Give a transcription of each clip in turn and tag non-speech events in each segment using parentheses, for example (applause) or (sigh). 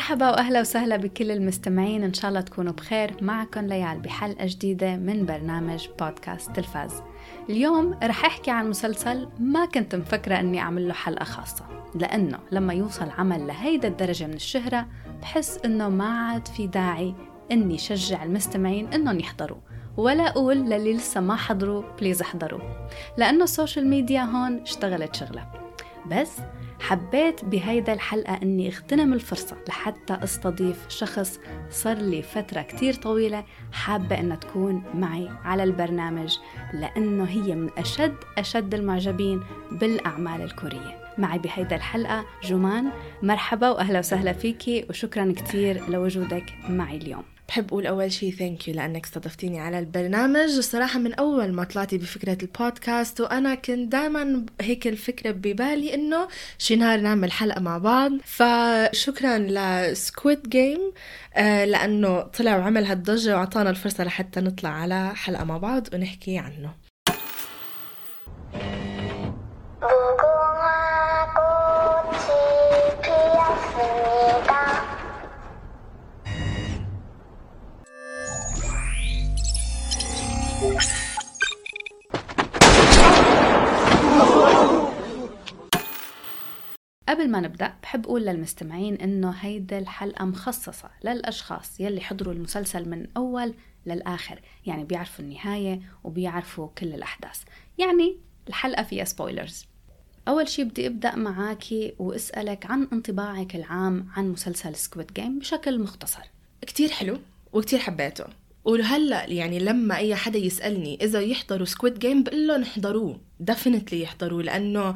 مرحبا وأهلا وسهلا بكل المستمعين. إن شاء الله تكونوا بخير. معكم ليال بحلقة جديدة من برنامج بودكاست تلفاز. اليوم رح أحكي عن مسلسل ما كنت مفكرة إني أعمل له حلقة خاصة لأنه لما يوصل عمل لهيدا الدرجة من الشهرة بحس إنه ما عاد في داعي إني شجع المستمعين إنهم يحضروا ولا أقول للي لسه ما حضروا please احضروا لأنه ال social media هون اشتغلت شغلها. بس حبيت بهيدا الحلقة أني أغتنم الفرصة لحتى أستضيف شخص صار لي فترة كتير طويلة حابة أنها تكون معي على البرنامج لأنه هي من أشد أشد المعجبين بالأعمال الكورية. معي بهيدا الحلقة جمان مرحبا وأهلا وسهلا فيكي وشكرا كتير لوجودك معي اليوم. بحب أقول أول شيء thank you لأنك استضفتيني على البرنامج. الصراحة من أول ما طلعتي بفكرة البودكاست وأنا كنت دائما هيك الفكرة ببالي إنه شي نهار نعمل حلقة مع بعض. فشكرا لسكويد جيم آه لأنه طلع وعمل هالضجة وعطانا الفرصة لحتى نطلع على حلقة مع بعض ونحكي عنه. قبل ما نبدأ بحب أقول للمستمعين إنه هيدا الحلقة مخصصة للأشخاص يلي حضروا المسلسل من أول للآخر يعني بيعرفوا النهاية وبيعرفوا كل الأحداث. يعني الحلقة فيها spoilers أول شي بدي أبدأ معاكي وأسألك عن انطباعك العام عن مسلسل سكويد جيم بشكل مختصر. كتير حلو وكتير حبيته. وهلا يعني لما أي حدا يسألني إذا يحضروا سكويد جيم بقول لهم احضروه. definitely يحضروه لأنه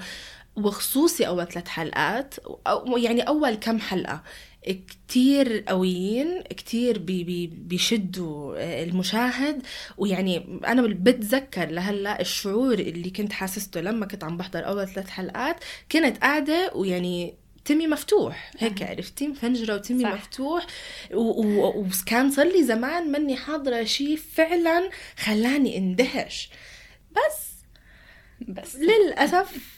وخصوصي أول ثلاث حلقات أو يعني أول كم حلقة. كتير قويين كتير بي بي بيشدوا المشاهد. ويعني أنا بتذكر لهلأ الشعور اللي كنت حاسسته لما كنت عم بحضر أول ثلاث حلقات. كنت قاعدة ويعني تمي مفتوح هيك عرفتي؟ مفنجرة وتمي صح. مفتوح. وكان صار لي زمان مني حاضرة شيء فعلا خلاني اندهش. بس بس. للأسف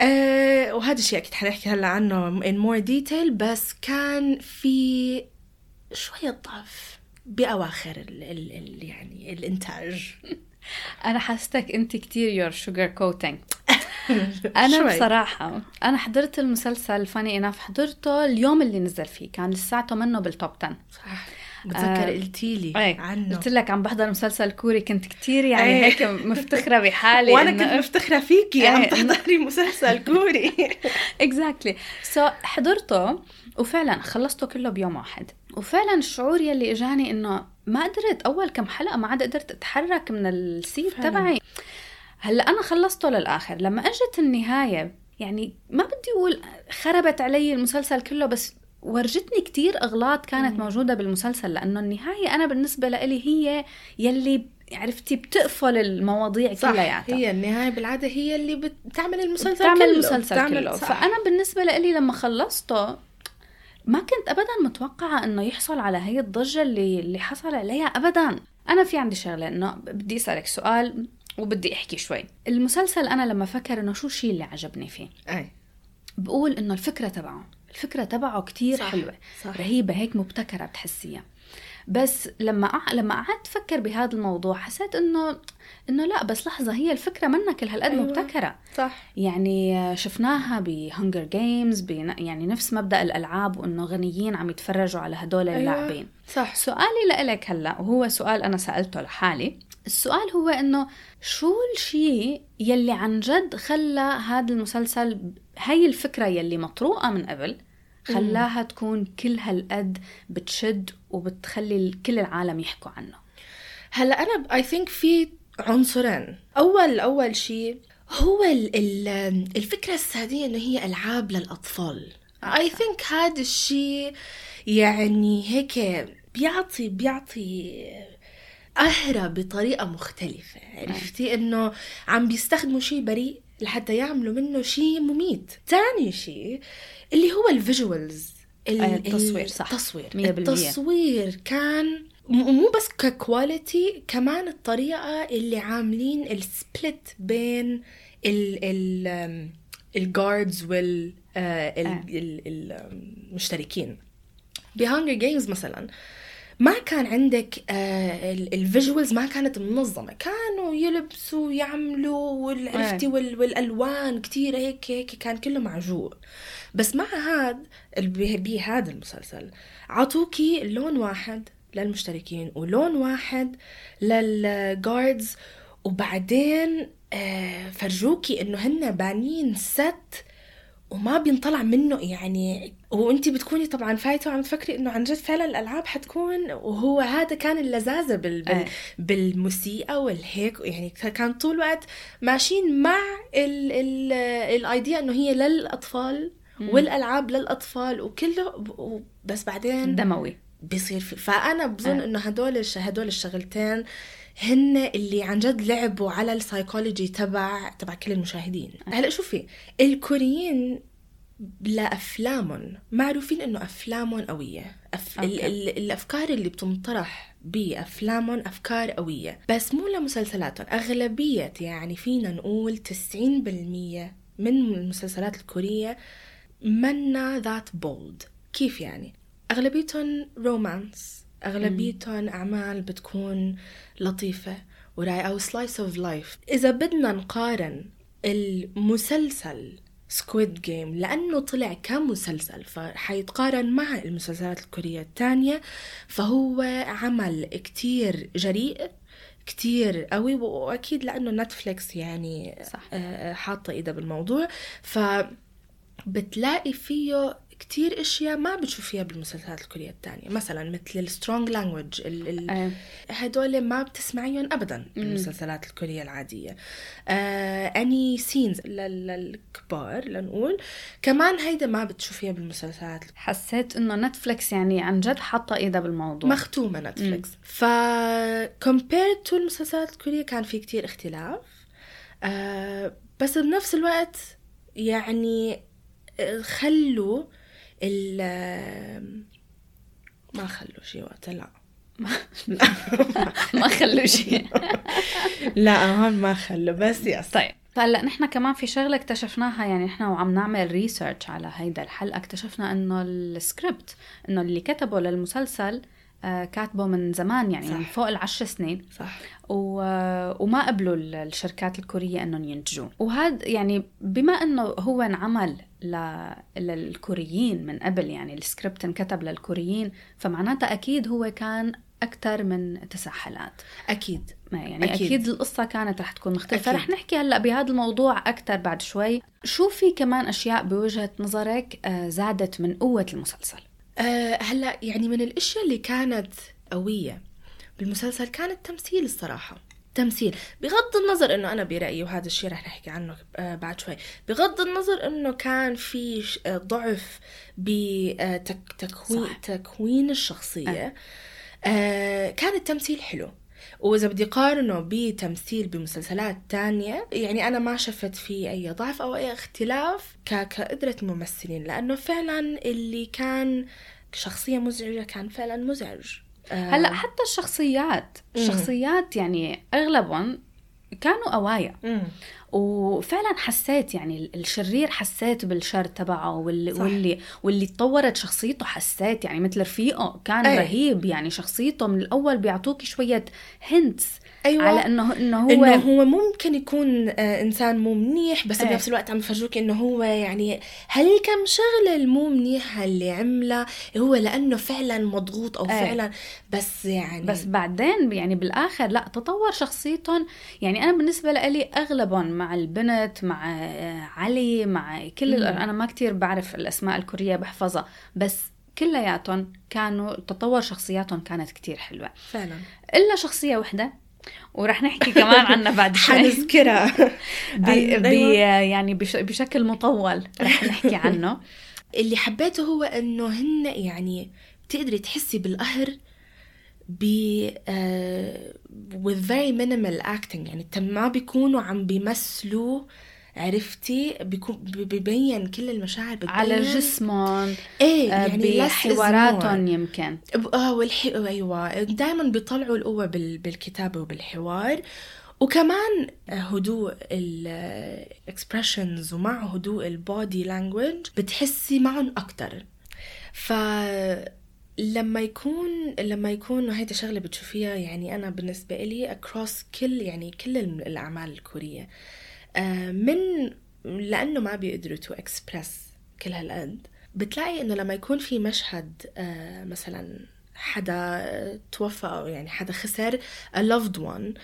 أه وهذا الشيء أكيد حنحكي هلا عنه in more detail بس كان في شوية ضعف بأواخر ال ال ال يعني الإنتاج. (laughs) أنا حاستك أنت كتير you're sugar coating أنا شوي. بصراحة أنا حضرت المسلسل funny enough حضرته اليوم اللي نزل فيه كان لساته منه بال top 10 صح. بتذكر آه قلتي لي إيه عنه. قلت لك عم بحضر مسلسل كوري كنت كتير يعني إيه. هيك مفتخرة بحالي (laughs) وأنا كنت مفتخرة فيكي إيه. عم تحضري مسلسل كوري. (laughs) exactly so حضرته وفعلا خلصته كله بيوم واحد. وفعلا الشعور يلي إجاني إنه ما قدرت أول كم حلقة ما عاد قدرت أتحرك من ال seat تبعي. هلأ أنا خلصته للآخر. لما إجت النهاية يعني ما بدي أقول خربت علي المسلسل كله بس ورجتني كتير أغلاط كانت موجودة بالمسلسل لأنه النهاية أنا بالنسبة لإلي هي يلي عرفتي بتقفل المواضيع صح كلياتها. هي النهاية بالعادة هي اللي بتعمل المسلسل بتعمل كله المسلسل بتعمل كله. صح. فأنا بالنسبة لإلي لما خلصته ما كنت أبدا متوقعة إنه يحصل على هي الضجة اللي اللي حصل عليها أبدا. أنا في عندي شغلة إنه بدي أسألك سؤال وبدي أحكي شوي. المسلسل أنا لما فكر إنه شو الشيء اللي عجبني فيه؟ أي. بقول إنه الفكرة تبعه. الفكرة تبعه كتير صح. حلوة صح. رهيبة هيك مبتكرة بتحسيها بس لما أع... لما قعدت أفكر بهذا الموضوع حسيت إنه إنه لا بس لحظة هي الفكرة منا كل هالقد أيوة. مبتكرة صح يعني شفناها بهنجر جيمز بي... يعني نفس مبدأ الألعاب وإنه غنيين عم يتفرجوا على هدول أيوة. اللاعبين صح سؤالي لإلك هلأ وهو سؤال أنا سألته لحالي السؤال هو إنه شو الشيء يلي عن جد خلى هذا المسلسل هاي الفكرة يلي مطروقة من قبل خلاها تكون كل هالقد بتشد وبتخلي كل العالم يحكوا عنه. هلا أنا اي ثينك في عنصرين. أول أول شيء هو ال ال الفكرة السادية إنه هي ألعاب للأطفال. اي ثينك هذا الشيء يعني هيك بيعطي بيعطي قهرة بطريقة مختلفة. عرفتي؟ إنه عم بيستخدموا شيء بريء. لحتى يعملوا منه شيء مميت. تاني شيء اللي هو ال visuals. التصوير صح. التصوير. التصوير كان مو بس ك quality كمان الطريقة اللي عاملين ال split بين ال ال ال guards وال المشتركين ب Hunger Games مثلا ما كان عندك آه ال visuals ما كانت منظمة كانوا يلبسوا ويعملوا وعرفتي إيه. وال والألوان كتير هيك هيك كان كله معجوق بس مع هذا بهذا المسلسل عطوكي لون واحد للمشتركين ولون واحد لل guards وبعدين آه فرجوكي إنه هن بانين set وما بينطلع منه يعني وانت بتكوني طبعا فايتة وعم تفكري إنه عن جد فعلا الألعاب حتكون وهو هذا كان اللذاذة بال... بال... أي. بالموسيقى والهيك يعني كان طول الوقت ماشيين مع ال... ال... الأيديا إنه هي للأطفال والألعاب للأطفال وكله بس بعدين دموي بيصير في فأنا بظن آه. إنه هدول. هدول الشغلتين هن اللي عن جد لعبوا على السايكولوجي تبع تبع كل المشاهدين. هلأ شوفي الكوريين لافلامهم معروفين إنه أفلامهم قوية. أف... ال... ال... الأفكار اللي بتنطرح بافلامهم أفكار قوية. بس مو لمسلسلاتهم أغلبية يعني فينا نقول 90% من المسلسلات الكورية منا ذات بولد كيف يعني؟ أغلبيتهم رومانس اغلبيتهم اعمال بتكون لطيفة. ورايقه أو slice of life إذا بدنا نقارن المسلسل سكويد جيم لأنه طلع كمسلسل فحيتقارن مع المسلسلات الكورية الثانية فهو عمل كتير جريء كتير قوي وأكيد لأنه نتفليكس يعني صح. آه، حاطة إيدها بالموضوع. فبتلاقي فيه كتير أشياء ما بتشوفيها بالمسلسلات الكورية الثانية مثلا مثل ال strong language آه. هدول ما بتسمعيهم ابدا بالمسلسلات الكورية العادية. any scenes للكبار لنقول. كمان هيدا ما بتشوفيها بالمسلسلات. حسيت إنه نتفليكس يعني عن جد حاطة إيدها بالموضوع. مختومة نتفليكس ف compared to المسلسلات الكورية كان في كتير اختلاف. آه بس بنفس الوقت يعني آه، خلوا ال ما خلوا شيء وقتها لا. (laughs) ما خلوا شيء لا هون ما خلوا بس yes طيب هلأ نحن كمان في شغلة اكتشفناها يعني نحن وعم نعمل research على هيدا الحلقة اكتشفنا إنه السكريبت إنه اللي كتبه للمسلسل آه، كاتبه من زمان يعني صح. من فوق العشر سنين. صح. و... وما قبلوا ال- الشركات الكورية إنهم ينتجوه وهذا يعني بما إنه هو انعمل. للكوريين من قبل يعني السكريبت انكتب للكوريين فمعناتها أكيد هو كان أكثر من تسع حلقات أكيد ما يعني أكيد. أكيد. أكيد القصة كانت رح تكون مختلفة أكيد. رح نحكي هلأ بهذا الموضوع أكثر بعد شوي شو في كمان أشياء بوجهة نظرك آه، زادت من قوة المسلسل أه هلأ يعني من الأشياء اللي كانت قوية بالمسلسل كان التمثيل الصراحة تمثيل بغض النظر إنه أنا برأيي وهذا الشيء رح نحكي عنه آه، بعد شوي. بغض النظر إنه كان في آه، ضعف بتكوين صح. تكوين الشخصية آه، كان التمثيل حلو. وإذا بدي قارنه بتمثيل بمسلسلات تانية يعني أنا ما شفت فيه أي ضعف أو أي اختلاف كقدرة الممثلين لأنه فعلا اللي كان شخصية مزعجة كان فعلا مزعج. آه، هلا حتى الشخصيات. الشخصيات يعني اغلبهم كانوا قوايا. وفعلا حسيت يعني الشرير حسيت بالشر تبعه واللي صح. واللي واللي تطورت شخصيته حسيت يعني مثل رفيقه كان أي. رهيب يعني شخصيته من الأول بيعطوكي شوية هنتس أيوة على انه إنه هو إنه هو ممكن يكون آه، إنسان مو منيح بس إيه. بنفس الوقت عم يفرجوك إنه هو يعني هل كم شغلة المو منيحة اللي عملها هو لأنه فعلا مضغوط أو إيه. فعلا بس يعني بس بعدين يعني بالآخر لا تطور شخصيتهم يعني أنا بالنسبة لي أغلبهم مع البنت مع آه، علي مع كل. أنا ما كتير بعرف الأسماء الكورية بحفظها بس كلياتهم كانوا تطور شخصياتهم كانت كتير حلوة فعلا إلا شخصية وحدة ورح نحكي كمان عنها بعد (laughs) شوي. حنذكرها. (laughs) يعني بش... بشكل مطول رح نحكي عنه. (laughs) اللي حبيته هو إنه هن يعني بتقدري تحسي بالقهر ب آه with very minimal acting. يعني ما بيكونوا عم بيمثلوا عرفتي بيبين كل المشاعر بتبين على جسمهم إيه آه، يعني. بحواراتهم يمكن. آه والح... أيوه. دائما بيطلعوا القوة بال... بالكتابة وبالحوار. وكمان هدوء ال expressions ومع هدوء ال body language بتحسي معهم أكتر. ف لما يكون لما يكون هيدي شغلة بتشوفيها يعني أنا بالنسبة لي across كل يعني كل الأعمال الكورية. آه، من لأنه ما بيقدروا to express كل هالقد بتلاقي إنه لما يكون في مشهد آه، مثلا حدا توفى أو يعني حدا خسر a loved one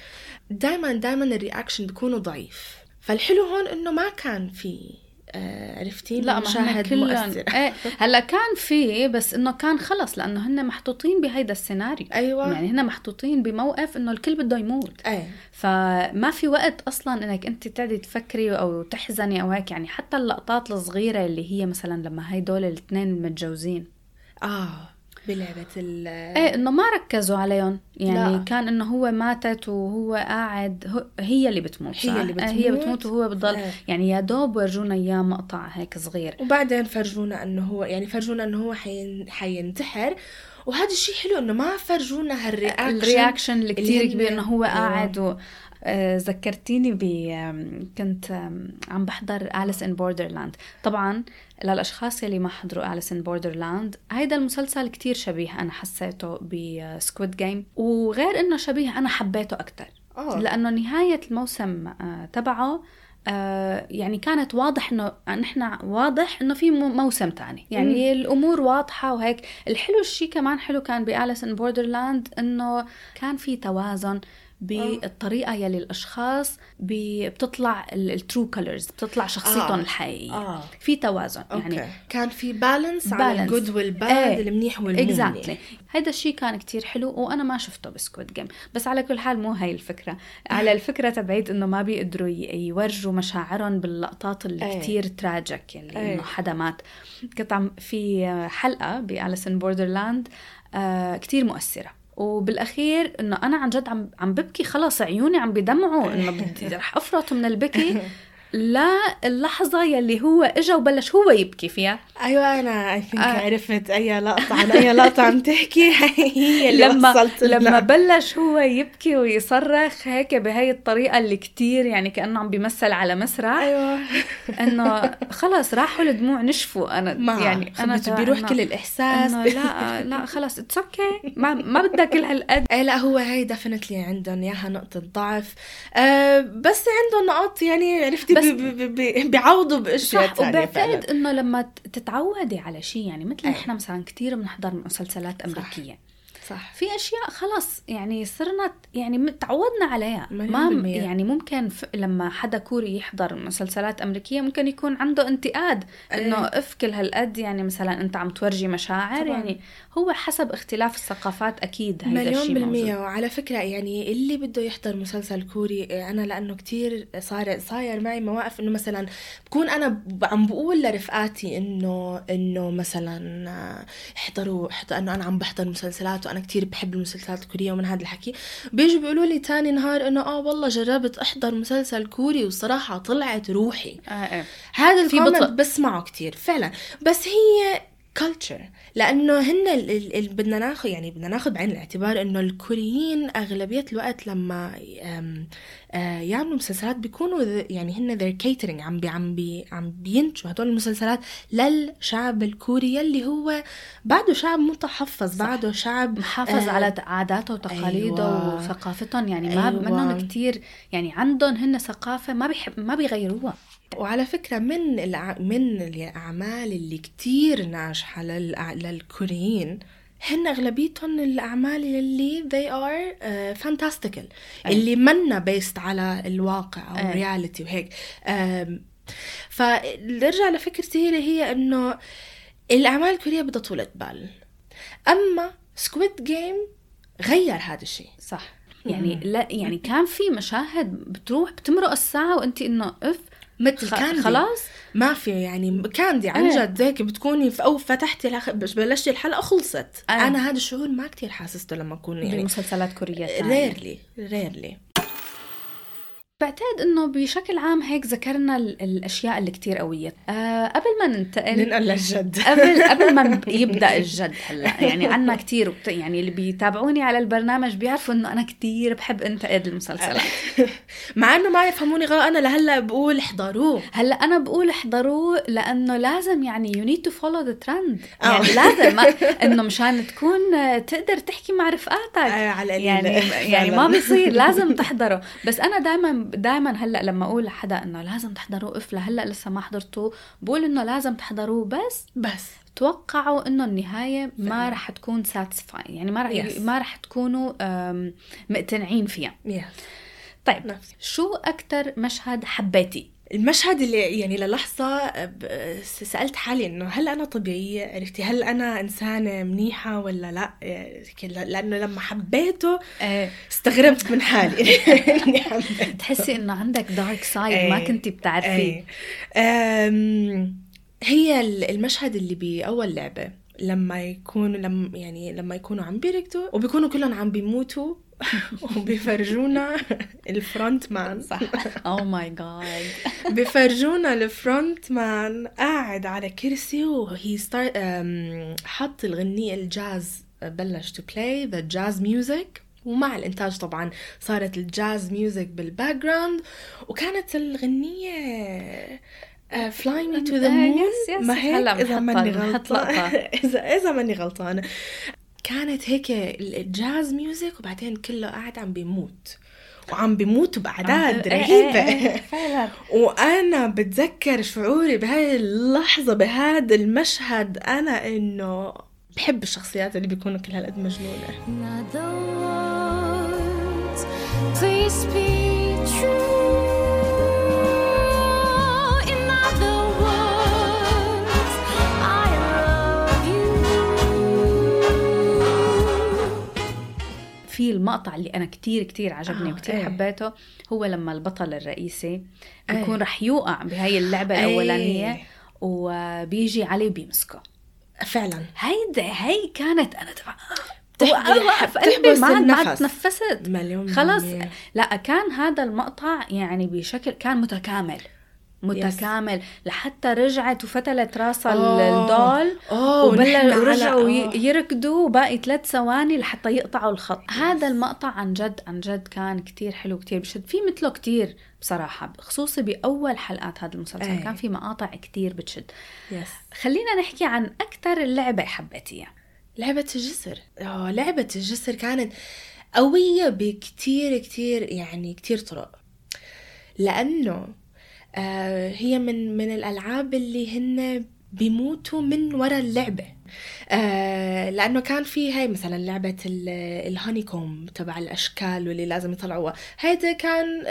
دائما دائما ال reaction بيكونوا ضعيف. فالحلو هون إنه ما كان في آه، عرفتي؟ لا مشاهد مؤثرة. إيه هلا كان في بس إنه كان خلص لأنه هن محطوطين بهيدا السيناريو. أيوه. يعني هن محطوطين بموقف إنه الكل بده يموت. إيه. فما في وقت أصلا إنك أنت تقعدي تفكري أو تحزني أو هيك يعني حتى اللقطات الصغيرة اللي هي مثلا لما هدول الاثنين متجوزين. آه. بلعبة ال إيه إنه ما ركزوا عليهم يعني لا. كان إنه هو ماتت وهو قاعد هو هي اللي بتموت صح؟ هي اللي إيه، هي بتموت. بتموت وهو بضل إيه. يعني يا دوب ورجونا إياه مقطع هيك صغير وبعدين فرجونا إنه هو يعني فرجونا إنه هو حين... حينتحر وهذا الشيء حلو إنه ما فرجونا هال reaction ال reaction اللي اللي كبير إنه هو أيوة. قاعد و ذكرتيني ب كنت عم بحضر Alice in Borderland طبعا للأشخاص يلي ما حضروا Alice in Borderland هيدا المسلسل كتير شبيه أنا حسيته ب Squid Game وغير إنه شبيه أنا حبيته أكتر. آه. لأنه نهاية الموسم آه، تبعه آه، يعني كانت واضح إنه نحن واضح إنه في مو- موسم تاني. يعني مم. الأمور واضحة وهيك. الحلو الشيء كمان حلو كان ب Alice in Borderland إنه كان في توازن. بالطريقة يلي الأشخاص بتطلع ال true colors بتطلع شخصيتهم آه. الحقيقية آه في توازن أوكي يعني كان في balance على Balance. ال good وال bad إيه. المنيح والمو exactly هيدا الشيء كان كتير حلو وأنا ما شفته ب Squid Game بس على كل حال مو هاي الفكرة (laughs) على الفكرة تبعيت إنه ما بيقدروا يورجوا مشاعرهم باللقطات اللي إيه. كتير tragic اللي إيه. إنه حدا مات كنت عم في حلقة ب Alice in Borderland آه كتير مؤثرة وبالأخير إنه أنا عن جد عم عم ببكي خلص عيوني عم بدمعوا إنه (laughs) بدي رح أفرط من البكي. (laughs) لا اللحظة يلي هو إجا وبلش هو يبكي فيها. أيوه أنا I think آه. عرفت أي (laughs) لقطة عن أي لقطة عم تحكي. (laughs) هي اللي لما وصلت لنا. لما بلش هو يبكي ويصرخ هيك بهي الطريقة اللي كتير يعني كأنه عم بيمثل على مسرح. أيوه. (laughs) إنه خلص راحوا الدموع نشفوا. أنا ما يعني أنا بيروح كل الإحساس. إنه لا لا خلص it's okay ما ما بدها كل هالقد إيه لا هو هي definitely عندهم إياها نقطة ضعف. آه بس عندهم نقاط يعني عرفتي بس- بي بي بي بيعوضوا بأشياء صح ثانية وبعتقد. إنه لما تتعودي على شيء يعني مثل. نحن مثلا كثير بنحضر مسلسلات أمريكية صح في أشياء خلص يعني صرنا يعني تعودنا عليها ما. يعني ممكن ف... لما حدا كوري يحضر مسلسلات أمريكية ممكن يكون عنده انتقاد انه إيه. اف كل هالقد يعني مثلا أنت عم تورجي مشاعر طبعاً. يعني هو حسب اختلاف الثقافات أكيد هيدا مليون الشيء بالمية موجود وعلى فكرة يعني اللي بده يحضر مسلسل كوري آه، أنا لأنه كتير صار صاير معي مواقف إنه مثلا بكون أنا ب- عم بقول لرفقاتي إنه إنه مثلا آه، احضروا احضر إنه أنا عم بحضر مسلسلات كتير بحب المسلسلات الكورية ومن هذا الحكي بيجوا بيقولوا لي تاني نهار إنه آه والله جربت أحضر مسلسل كوري وصراحة طلعت روحي آه إيه. هذا ال comment. بسمعه كتير فعلا بس هي culture لأنه هن ال- بدنا ناخذ يعني بدنا ناخذ بعين الاعتبار إنه الكوريين أغلبية الوقت لما آه، يعملوا مسلسلات بيكونوا يعني هن they're catering عم بي عم بي عم بينتجوا هدول المسلسلات للشعب الكوري يلي هو بعده شعب متحفظ صح. بعده شعب محافظ آه، على عاداته وتقاليده أيوة. وثقافتهم يعني ما أيوة. منهم كتير يعني عندهم هن ثقافة ما بيحب ما بيغيروها وعلى فكرة من الع... من الأعمال اللي كتير ناجحة. للكوريين هن أغلبيتهم الأعمال اللي they are uh, fantastical أي. اللي منا based على الواقع أو أي. ال reality وهيك أم، فنرجع لفكرتي اللي هي إنه الأعمال الكورية بدها طولة بال أما Squid Game غير هذا الشيء صح يعني لا يعني كان في مشاهد بتروح بتمرق الساعة وانت إنه إف مثل خ- candy خلاص ما في يعني candy عن إيه. جد هيك بتكوني في أو فتحتي. بس بلشتي الحلقة خلصت إيه. أنا هذا الشعور ما كتير حاسسته لما أكون يعني بمسلسلات كورية. rarely rarely بعتقد إنه بشكل عام هيك ذكرنا ال- الأشياء اللي كتير قوية. آه قبل ما ننتقل ننقل للجد. (laughs) قبل قبل ما (laughs) يبدأ الجد هلأ. يعني عنا كتير وبت... يعني اللي بيتابعوني على البرنامج بيعرفوا إنه أنا كتير بحب انتقد المسلسلات. (laughs) مع إنه ما يفهموني غلط أنا لهلأ بقول احضروه. هلأ أنا بقول احضروه لأنه لازم يعني you need to follow the trend. يعني لازم. ما إنه مشان تكون تقدر تحكي مع رفقاتك. آه، على. يعني يعني. ما بيصير لازم تحضره. بس أنا دائما دائما هلأ لما أقول لحدا إنه لازم تحضروه if لهلا لسه ما حضرتوه بقول إنه لازم تحضروه بس بس توقعوا إنه النهاية ما. رح تكون satisfy يعني ما رح Yes. ما رح تكونوا مقتنعين فيها yes طيب نفس شو أكثر مشهد حبيتي المشهد اللي يعني للحظة سألت حالي إنه هل أنا طبيعية؟ عرفتي هل أنا إنسانة منيحة ولا لأ؟ لأنه لما حبيته آه، استغربت من حالي. (laughs) إني حبيته. تحسي إنه عندك dark side ما إيه. كنتي بتعرفيه. إيه. هي ال- المشهد اللي بأول لعبة لما يكون لما يعني لما يكونوا عم بيركضوا وبيكونوا كلهم عم بيموتوا وبيفرجونا (laughs) ال front man صح. oh my god بفرجونا ال front man قاعد على كرسي وهي حط الغنية الجاز بلش to play the jazz music ومع الإنتاج طبعا صارت ال jazz music بال background وكانت الغنية fly me to the moon. ما هيك؟ إذا ماني غلطانه. (laughs) اذا إذا ماني غلطانه كانت هيك ال jazz music وبعدين كله قاعد عم بيموت. وعم بيموتوا باعداد إيه، رهيبة. إيه، إيه، (laughs) فعلا. وأنا بتذكر شعوري بهاي اللحظة بهذا المشهد أنا إنه بحب الشخصيات اللي بيكونوا كل هالقد مجنونة. Please be true. في المقطع اللي أنا كتير كتير عجبني آه، وكتير إيه. حبيته هو لما البطل الرئيسي. بيكون رح يوقع بهاي اللعبة إيه. الأولانية وبيجي عليه وبيمسكه فعلا هيدا هي كانت أنا تبع بتحبس- قلبي ما. تنفست مليون خلص. لا كان هذا المقطع يعني بشكل كان متكامل متكامل لحتى رجعت وفتلت راسها آه. الدول وبلش ونحن على- ورجعوا آه. يركضوا باقي ثلاث ثواني لحتى يقطعوا الخط. هذا المقطع عن جد عن جد كان كتير حلو كتير بشد. في مثله كتير بصراحة خصوصي بأول حلقات هذا المسلسل. أي. كان في مقاطع كتير بتشد. يس. خلينا نحكي عن أكثر لعبة حبيتيها. لعبة الجسر. آه لعبة الجسر كانت قوية بكتير كتير يعني كتير طرق. لأنه هي من من الألعاب اللي هن بيموتوا من ورا اللعبة. آه لأنه كان في هاي مثلا لعبة الهاني كوم تبع الأشكال واللي لازم يطلعوها. هيدا كان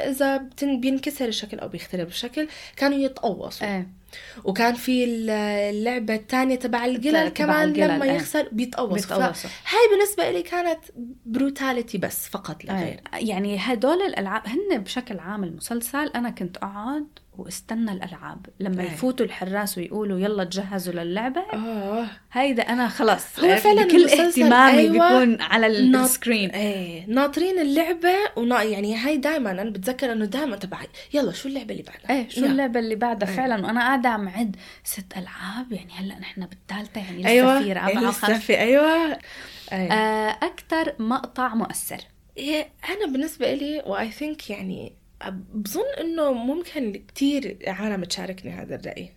بتن- بينكسر الشكل أو بيخترب الشكل كانوا يتقوصوا. إيه. وكان في اللعبة الثانية تبع القلل كمان القلل، لما إيه. يخسر بيتقوص بيتقوصوا. هاي بالنسبة لي كانت brutality بس فقط لا غير آه، يعني هدول الألعاب هن بشكل عام المسلسل أنا كنت أقعد وأستنى الألعاب لما آه. يفوتوا الحراس ويقولوا يلا تجهزوا للعبة آه هيدا أنا خلص هو فعلاً كل اهتمامي أيوة، بيكون على ال screen إيه ناطرين اللعبة ونا يعني هاي دائما أنا بتذكر إنه دائما تبع يلا شو اللعبة اللي بعدها إيه شو يلا. اللعبة اللي بعدها إيه. فعلا وأنا قاعدة عم عد ست ألعاب يعني هلأ نحن بالثالثة يعني لسه أيوه في رابعه إيه، لسه وخامسه في أيوه. آه أكثر مقطع مؤثر. إيه أنا بالنسبة لي واي ثينك يعني بظن إنه ممكن كتير عالم تشاركني هذا الرأي.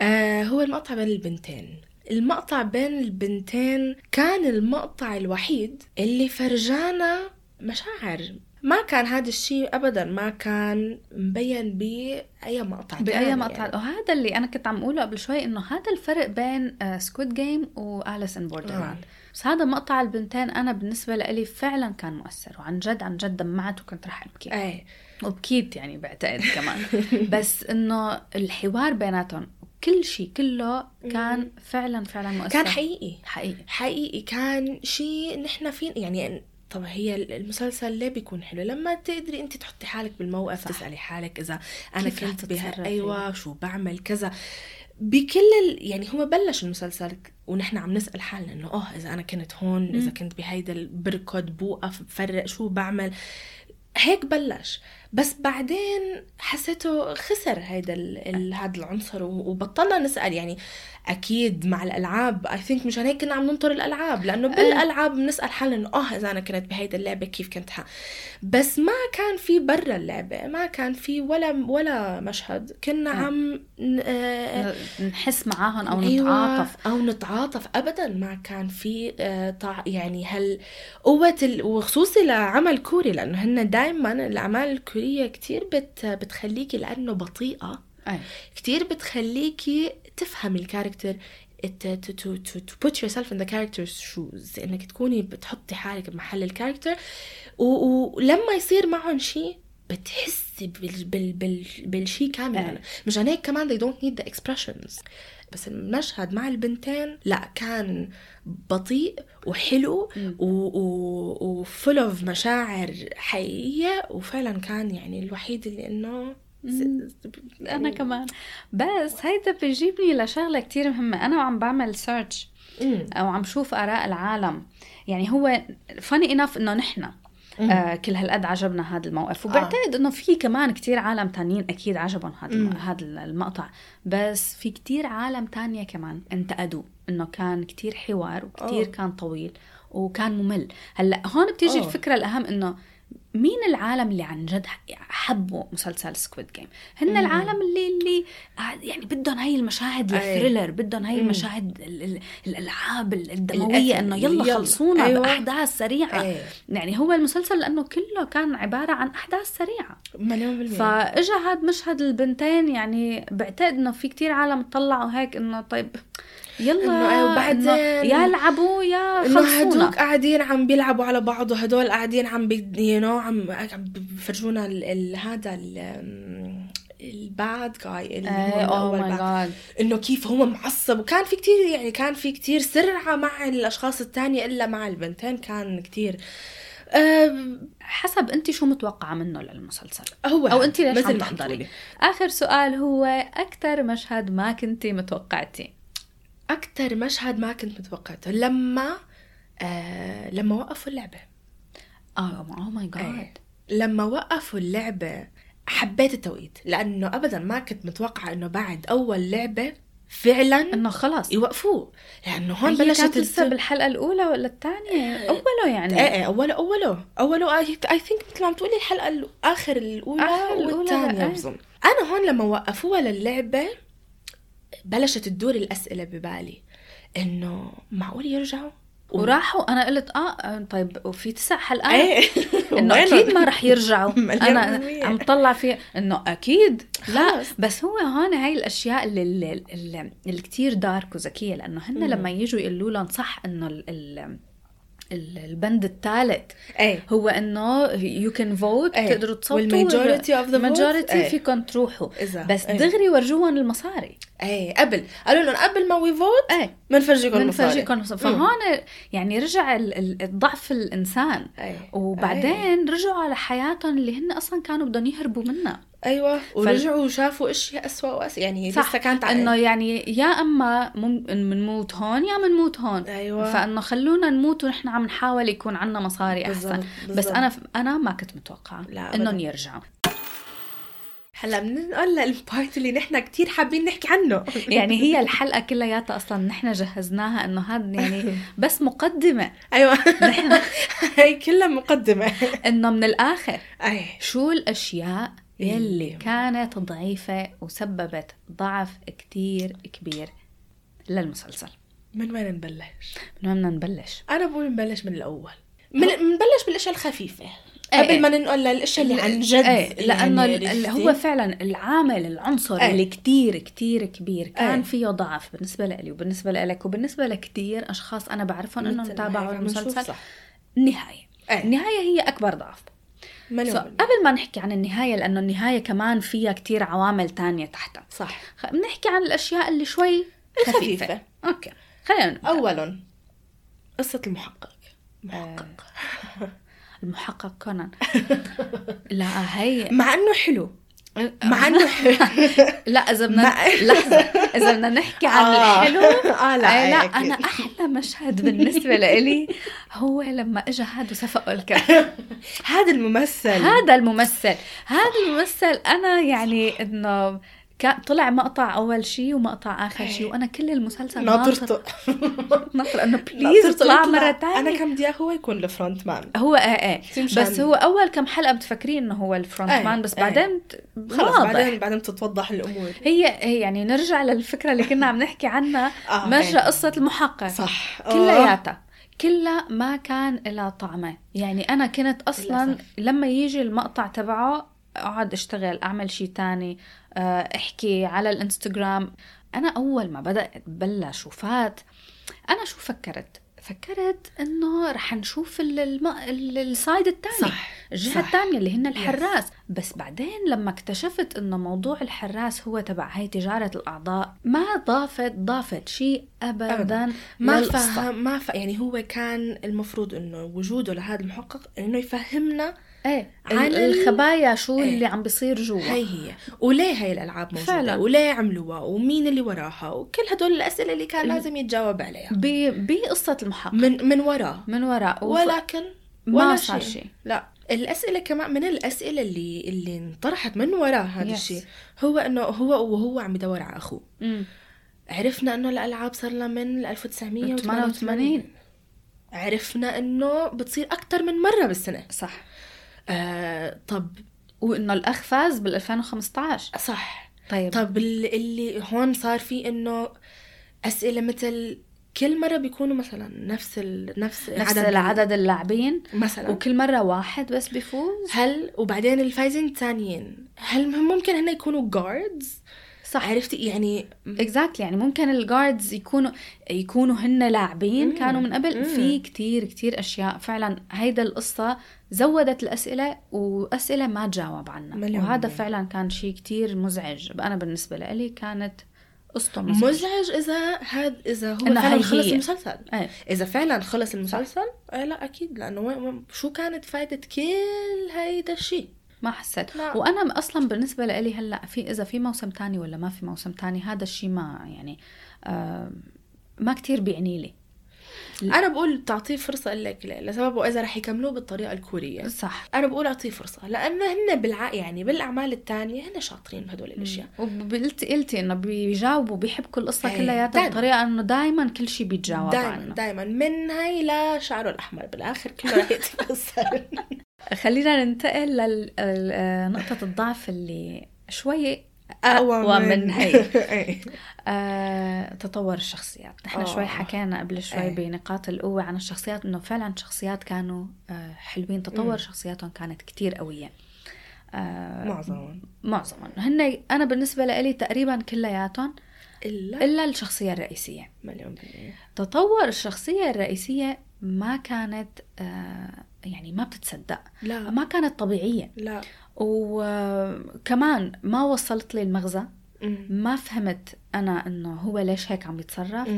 آه هو المقطع بين البنتين. المقطع بين البنتين كان المقطع الوحيد اللي فرجانا مشاعر ما كان هذا الشيء ابدا ما كان مبين بأي مقطع بأي مقطع. يعني. وهذا اللي أنا كنت عم أقوله قبل شوي إنه هذا الفرق بين Squid Game و Alice in Borderland بس هذا مقطع البنتين أنا بالنسبة لي فعلا كان مؤثر وعن جد عن جد دمعت وكنت رح أبكي. إيه. وبكيت يعني بعتقد كمان. (laughs) بس إنه الحوار بيناتهم كل شيء كله كان فعلا فعلا مؤثر. كان حقيقي. حقيقي. حقيقي كان شيء نحن فين يعني طبعا هي المسلسل ليه بيكون حلو لما تقدري انت تحطي حالك بالموقف صح. تسألي حالك إذا أنا كنت بها؟ أيوه شو بعمل كذا بكل ال... يعني هو بلش المسلسل ونحن عم نسأل حالنا إنه آه إذا أنا كنت هون إذا. كنت بهيدا بركض بوقف بفرق شو بعمل هيك بلش بس بعدين حسيته خسر هيدا هذا العنصر وبطلنا نسأل. يعني أكيد مع الألعاب اي ثينك مشان هيك كنا عم ننطر الألعاب لأنه بالألعاب بنسأل حالنا إنه آه إذا أنا كنت بهيدا اللعبة كيف كنت ح... بس ما كان في برا اللعبة ما كان في ولا ولا مشهد. كنا آه. عم آه، نحس معاهم أو أيوة، نتعاطف. أو نتعاطف. ابدا ما كان في آه،. يعني هال قوة ال... وخصوصي لعمل كوري لأنه هن دائما الأعمال الكورية كتير بت... بتخليكي لأنه بطيئة. أي. كتير بتخليكي تفهمي الكاركتر to, to, to, put yourself in the character's shoes. إنك تكوني بتحطي حالك بمحل الكاركتر ولما يصير معهم شيء بتحسي بال بال بال بالشيء كاملا إيه. مشان هيك كمان they don't need the expressions. بس المشهد مع البنتين لا كان بطيء وحلو مم. و full of مشاعر حقيقية وفعلا كان يعني الوحيد اللي إنه. أنا كمان بس هيدا بيجيبني لشغلة كتير مهمة أنا وعم بعمل سيرش. أو عم شوف آراء العالم يعني هو فاني انف إنه نحن آه كل هالقد عجبنا هذا الموقف وبعتقد إنه في كمان كتير عالم تانيين أكيد عجبهم هذا. هذا المقطع بس في كتير عالم تانية كمان انتقدوا إنه كان كتير حوار وكتير أوه. كان طويل وكان ممل هلأ هون بتيجي أوه. الفكرة الأهم إنه مين العالم اللي عن جد حبوا مسلسل Squid Game هن مم. العالم اللي اللي آه، يعني بدهم هاي المشاهد. ال thriller بدهم هاي. المشاهد ال- ال- الألعاب الدموية. إنه يلا يلا. خلصونا أيوة. بأحداث سريعة إيه يعني هو المسلسل لأنه كله كان عبارة عن أحداث سريعة مليون بالمية فإجا هذا مشهد البنتين يعني بعتقد إنه في كتير عالم طلعوا هيك إنه طيب يلا أيوة، وبعدين- إنه يا العبوا يا خلصونا. هدوك قاعدين عم بيلعبوا على بعض وهدول قاعدين عم بي you know عم عم بفرجونا. هذا ال... الباد جاي اللي هو إنه كيف هو معصب. وكان في كتير يعني كان في كتير سرعة مع الأشخاص التانية إلا مع البنتين كان كتير. أه حسب أنت شو متوقعة منه للمسلسل؟ هو أو أنت ليش مثل عم ما تحضري. آخر سؤال هو أكثر مشهد ما كنتي متوقعتي؟ أكثر مشهد ما كنت متوقعته لما آه لما وقفوا اللعبة. آه oh my god إيه. لما وقفوا اللعبة حبيت التوقيت لأنه أبدا ما كنت متوقعة إنه بعد أول لعبة فعلا إنه خلص يوقفوه لأنه هون بلشت كانت لسه بالحلقة الأولى ولا الثانية؟ أوله يعني. إيه إيه أوله أوله أوله I think مثل ما عم تقولي الحلقة ال- آخر الأولى والثانية إيه. بظن أنا هون لما وقفوها للعبة بلشت تدور الأسئلة ببالي إنه معقول يرجعوا وراحوا أنا قلت آه طيب وفي تسع حلقات إيه (laughs) إنه؟ أكيد ما رح يرجعوا (laughs) أنا. عم طلع فيه إنه أكيد لا. بس هو هون هاي الأشياء اللي اللي, اللي, كتير dark وذكية لأنه هن. لما يجوا يقولوا لهم صح إنه ال ال ال- البند الثالث إيه هو إنه you can vote. تقدروا تصوتوا the votes، majority إيه. فيكم تروحوا بس إيه. دغري ورجوهم المصاري إيه قبل. قالوا لهم قبل ما we vote إيه. بنفرجيكم المصاري. بنفرجيكم فهون يعني رجع ال- ال- الضعف الإنسان. إيه. وبعدين رجعوا على حياتهم اللي هن أصلا كانوا بدهم يهربوا منها. أيوه. ورجعوا وشافوا إشياء اسوء واسوء يعني صح. لسه كانت إنه يعني يا أما بنموت هون يا بنموت هون. أيوه. فإنه خلونا نموت ونحن عم نحاول يكون عنا مصاري أحسن. بالضبط، بس بالضبط. أنا أنا ما كنت متوقعة إنهم. يرجعوا. هلا بننقل للبارت اللي نحن كتير حابين نحكي عنه. (laughs) يعني هي الحلقة كلياتها أصلا نحن جهزناها إنه هذا يعني (laughs) بس مقدمة. أيوه. (laughs) هي كلها مقدمة. إنه من الآخر أي. شو الأشياء يلي كانت ضعيفة وسببت ضعف كتير كبير للمسلسل؟ من وين نبلش؟ من وين نبلش؟ أنا بقول نبلش من الأول. من نبلش بالأشياء الخفيفة. إيه، قبل إيه. ما ننقل للأشياء اللي عن جد لأنه يعني ال- عرفتي؟ هو فعلا العامل العنصر إيه. اللي كتير كتير كبير كان إيه. فيه ضعف بالنسبة لي وبالنسبة لك وبالنسبة لكتير أشخاص أنا بعرفهم إنهم تابعوا المسلسل. النهايه إيه. النهاية هي أكبر ضعف so. قبل ما نحكي عن النهاية لأنه النهاية كمان فيها كتير عوامل تانية تحتها صح بنحكي عن الأشياء اللي شوي خفيفة الخفيفة. أوكي خلينا نبدأ. اولا قصة المحقق محقق المحقق كونان. (laughs) لا هي مع إنه حلو. مع إنه (laughs) لا إذا بدنا (laughs) لحظة. إذا بدنا نحكي عن آه. الحلو آه لا لا, لا. أنا أحلى مشهد بالنسبة لإلي هو لما اجى هاد وسفقوا الكف هذا الممثل. هذا الممثل. هذا الممثل أنا يعني إنه كان طلع مقطع أول شيء ومقطع آخر شيء وأنا كل المسلسل ناطرته (laughs) ناطر إنه please ناطرته اطلع. مرة ثانية أنا كان بدي هو يكون ال front man هو إيه إيه بس هو أول كم حلقة بتفكرين إنه هو ال front إيه، man بس إيه. بعدين خلص. بعدين بعدين بتتوضح الأمور هي هي يعني نرجع للفكرة اللي كنا عم نحكي عنها (laughs) آه، مرجع إيه. قصة المحقق صح آه. كلياتها كلها ما كان لها طعمه يعني أنا كنت أصلا. لما يجي المقطع تبعه أقعد أشتغل أعمل شيء تاني آه، احكي على الانستغرام أنا أول ما بدأت بلش وفات أنا شو فكرت فكرت إنه رح نشوف الم... السايد الثاني صح الجهة صح. الثانية اللي هن الحراس بس بعدين لما اكتشفت إنه موضوع الحراس هو تبع هاي تجارة الأعضاء ما ضافت ضافت شيء ابدا, أبداً. ما. فهم ما ف... يعني هو كان المفروض إنه وجوده لهذا المحقق إنه يفهمنا إيه عن ال- ال- الخبايا شو إيه. اللي عم بيصير جوا؟ هي هي. وليه هاي الألعاب موجودة؟ فعلاً. وليه عملوها؟ ومين اللي وراها؟ وكل هدول الأسئلة اللي كان لازم يتجاوب عليها. ب- بقصة المحقق. من من وراه من وراء وف- ولكن ما ولا صار شيء. لا. الأسئلة كمان من الأسئلة اللي اللي انطرحت من وراء هذا Yes. الشيء. هو إنه هو وهو عم يدور على أخوه. مم. عرفنا إنه الألعاب صار لها من 1988 88. عرفنا إنه بتصير أكثر من مرة بالسنة. صح. آه طب وإنه الأخ فاز بال 2015 صح. طيب. طب اللي, هون صار في إنه أسئلة مثل كل مرة بيكونوا مثلا نفس ال... نفس نفس عدد اللاعبين مثلا. وكل مرة واحد بس بيفوز. هل وبعدين الفايزين الثانيين هل ممكن هن يكونوا guards صح. عرفتي؟ يعني exactly يعني ممكن ال guards يكونوا يكونوا هن لاعبين. كانوا من قبل. في كتير كتير أشياء. فعلا هيدا القصة زودت الأسئلة وأسئلة ما تجاوب عنها. وهذا. فعلا كان شيء كتير مزعج. أنا بالنسبة لي كانت قصته مزعج مزعج إذا هذا إذا هو فعلا هي خلص هي. المسلسل. إيه. إذا فعلا خلص المسلسل آه لا أكيد لأنه شو كانت فائده كل هيدا الشيء؟ ما حسيت. لا. وأنا أصلا بالنسبة لي هلأ في إذا في موسم تاني ولا ما في موسم تاني هذا الشيء ما يعني آه ما كتير بيعني لي. أنا بقول تعطيه فرصة لك لسبب إذا رح يكملوه بالطريقة الكورية. صح. أنا بقول أعطيه فرصة لأنه هن بالع يعني بالأعمال الثانية هن شاطرين بهدول الأشياء. وقلتي قلتي إنه بيجاوبوا بيحبكوا القصة إيه، كلياتها دايماً. بطريقة إنه دائما كل شيء بيتجاوب دائما عنه. دائما من هاي لشعره الأحمر بالآخر كله رح (laughs) يتفسر. خلينا ننتقل لنقطه الضعف اللي شوي أقوى من هي. (laughs) آه، تطور الشخصيات. نحن آه. شوي حكينا قبل شوي إيه. بنقاط القوة عن الشخصيات إنه فعلا شخصيات كانوا آه، حلوين. تطور مم. شخصياتهم كانت كتير قوية. آه، معظمهم معظمهم هن أنا بالنسبة لي تقريبا كلياتهم إلا إلا الشخصية الرئيسية. مليون بالمية. تطور الشخصية الرئيسية ما كانت آه، يعني ما بتتصدق. لا. ما كانت طبيعية. لا. وكمان ما وصلت لي المغزى. ما فهمت أنا إنه هو ليش هيك عم يتصرف.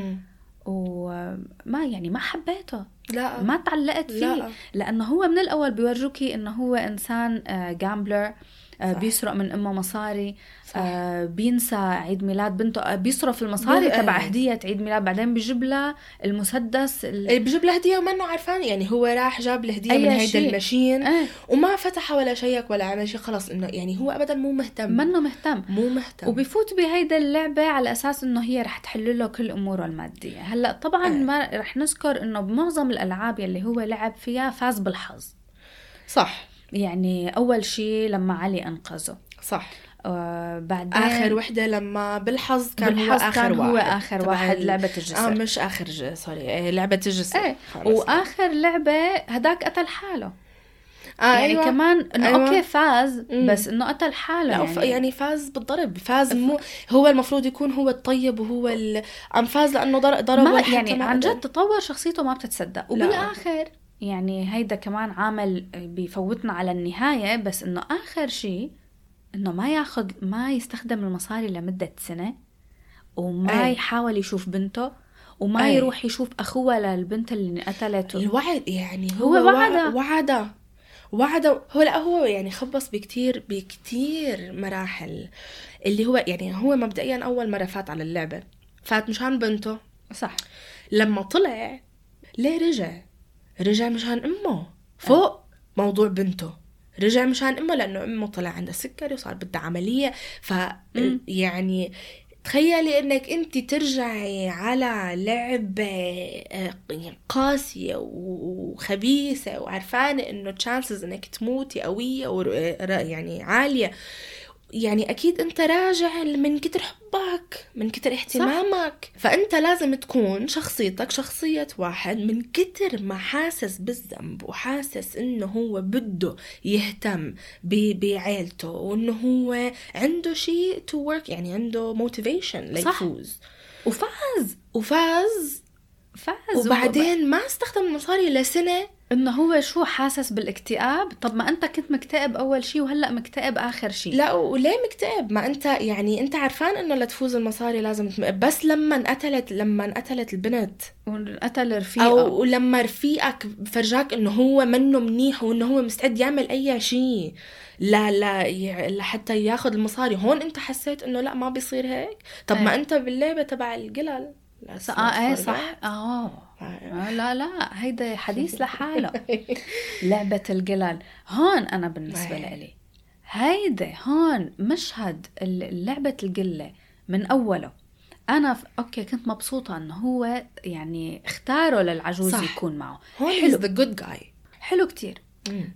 وما يعني ما حبيته. لا. ما تعلقت فيه. لا لأنه هو من الأول بيورجوكي إنه هو إنسان gambler صح. بيسرق من أمه مصاري صح. آه، بينسى عيد ميلاد بنته آه، بيصرف المصاري تبع إيه. هدية عيد ميلاد بعدين بيجيب لها المسدس ال... اللي بجيب له هدية ومنه عرفان يعني هو راح جاب الهديه من هيدا شيء. الماشين إيه وما فتحها ولا شيك ولا عمل شيء خلص إنه يعني هو ابدا مو مهتم منه مهتم مو مهتم وبفوت بهيدا اللعبة على أساس إنه هي رح تحل له كل أموره المادية هلأ طبعا إيه. ما رح نذكر إنه بمعظم الألعاب يلي هو لعب فيها فاز بالحظ صح يعني أول شيء لما علي أنقذه صح آه بعدين آخر وحدة لما بالحظ كان بالحظ هو آخر كان واحد هو آخر تبع واحد ال- لعبة آه الجسر مش آخر ج... sorry إيه لعبة الجسر إيه. وآخر لعبة هداك قتل حاله آه يعني أيوة. كمان إنه أيوة. okay فاز. بس إنه قتل حاله لا يعني, يعني, يعني فاز بالضرب فاز مو هو المفروض يكون هو الطيب وهو ال... عم فاز لأنه ضرب ضرب ما يعني عن. جد تطور شخصيته ما بتتصدق لا. وبالآخر يعني هيدا كمان عامل بيفوتنا على النهاية بس إنه آخر شيء إنه ما ياخذ ما يستخدم المصاري لمدة سنة وما أي. يحاول يشوف بنته وما أي. يروح يشوف اخوها للبنت اللي قتلته الوعد يعني هو هو, وعدها. وعدها وعده. هو لا هو يعني خبص بكتير بكتير مراحل. اللي هو يعني هو مبدئيا أول مرة فات على اللعبة. فات مشان بنته. صح. لما طلع ليه رجع؟ رجع مشان أمه. فوق موضوع بنته. رجع مشان أمه لأنه أمه طلع عندها سكري وصار بدها عملية. ف. يعني تخيلي إنك أنت ترجعي على لعبة آه، يعني قاسية وخبيثة وعرفانة إنه chances إنك تموتي قوية آه، يعني عالية. يعني أكيد أنت راجع من كتر حبك من كتر اهتمامك. فأنت لازم تكون شخصيتك شخصية واحد من كتر ما حاسس بالذنب وحاسس إنه هو بده يهتم بعيلته وإنه هو عنده شيء to work يعني عنده motivation صح. ليفوز وفاز. وفاز. فاز. وبعدين ما استخدم المصاري لسنة إنه هو شو حاسس بالاكتئاب؟ طب ما أنت كنت مكتئب أول شيء وهلأ مكتئب آخر شيء لا وليه مكتئب؟ ما أنت يعني أنت عرفان إنه لتفوز المصاري لازم تم... بس لما انقتلت لما انقتلت البنت. وقتل رفيقة. أو لما رفيقك فرجاك إنه هو منه منيح وإنه هو مستعد يعمل أي شيء لا لا ي- لحتى ياخذ المصاري. هون أنت حسيت إنه لا ما بيصير هيك؟ طب ما إيه. أنت باللعبه تبع القلل. آه إيه صح. آه. آه. آه، لا لا هيدا حديث لحاله. (laughs) لعبة القلل هون أنا بالنسبة. لي هيدا هون مشهد لعبة القلة من أوله. أنا ف... أوكي كنت مبسوطة إنه هو يعني اختاروا للعجوز صح. يكون معه. هون حلو. the good guy. حلو كتير.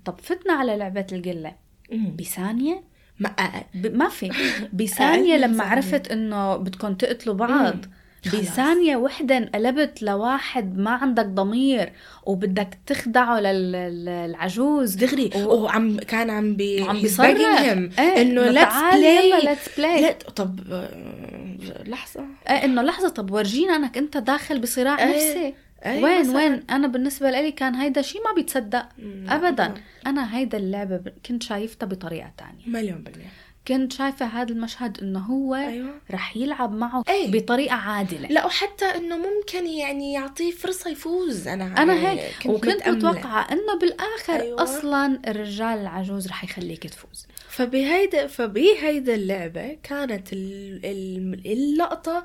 طب فتنا على لعبة القلة بثانية؟ ما آه، ب... ما في. (laughs) من لما. عرفت إنه بدكم تقتلوا بعض. مم. بثانية وحدة انقلبت لواحد ما عندك ضمير وبدك تخدعه للعجوز. دغري و- وعم كان عم بي عم بيصرخ. إيه إنه play. يلا let's play لا طب آه، لحظة. إيه إنه لحظة طب ورجينا أنك أنت داخل بصراع إيه. نفسي. إيه وين مثلاً. وين؟ أنا بالنسبة لي كان هيدا شيء ما بيتصدق. ابدا. أنا هيدا اللعبة ب- كنت شايفتها بطريقة تانية. مليون بالمية. كنت شايفة هذا المشهد إنه هو أيوه رح يلعب معه إيه. بطريقة عادلة لا وحتى إنه ممكن يعني يعطيه فرصة يفوز أنا أنا يعني هيك وكنت متأملة. متوقعة إنه بالآخر أيوة. أيوة. أصلا الرجال العجوز رح يخليك تفوز فبهيدا فبهيدا اللعبة كانت ال- ال- اللقطة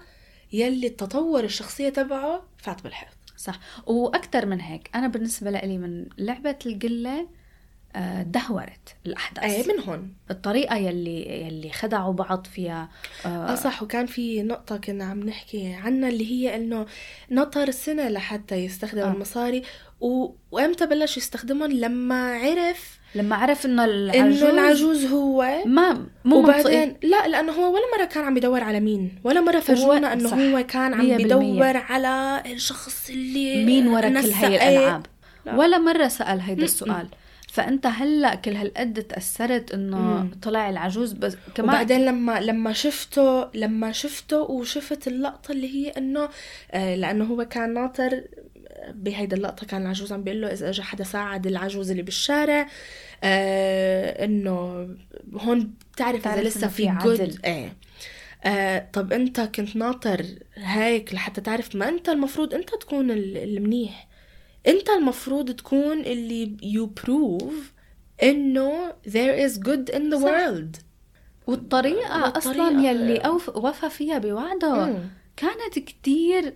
يلي تطور الشخصية تبعه فات بالحيط صح وأكثر من هيك أنا بالنسبة لي من لعبة القلة آه، دهورت الأحداث إيه من هون الطريقة يلي يلي خدعوا بعض فيها آه صح وكان في نقطة كنا عم نحكي عنها اللي هي إنه نطر سنة لحتى يستخدم آه. آه. المصاري و... وإمتى بلش يستخدمهم لما عرف لما عرف إنه العجوز, إنه العجوز هو ما مو وبعدين لا لأنه هو ولا مرة كان عم يدور على مين ولا مرة فرجونا إنه. هو كان عم. بيدور على الشخص اللي مين ورا كل إيه. الألعاب لا. ولا مرة سأل هيدا م-م. فأنت هلأ كل هالقد تأثرت إنه. طلع العجوز بس كمان وبعدين لما لما شفته لما شفته وشفت اللقطة اللي هي إنه آه لأنه هو كان ناطر بهيدا اللقطة كان العجوز عم بيقول له إذا اجى حدا ساعد العجوز اللي بالشارع آه إنه هون بتعرف إذا لسه في جود عدل. إيه آه طب أنت كنت ناطر هيك لحتى تعرف ما أنت المفروض أنت تكون ال- المنيح انت المفروض تكون اللي you prove انه there is good in the صح. world. والطريقة, والطريقة- أصلا يلي أوف وفى فيها بوعده. مم. كانت كتير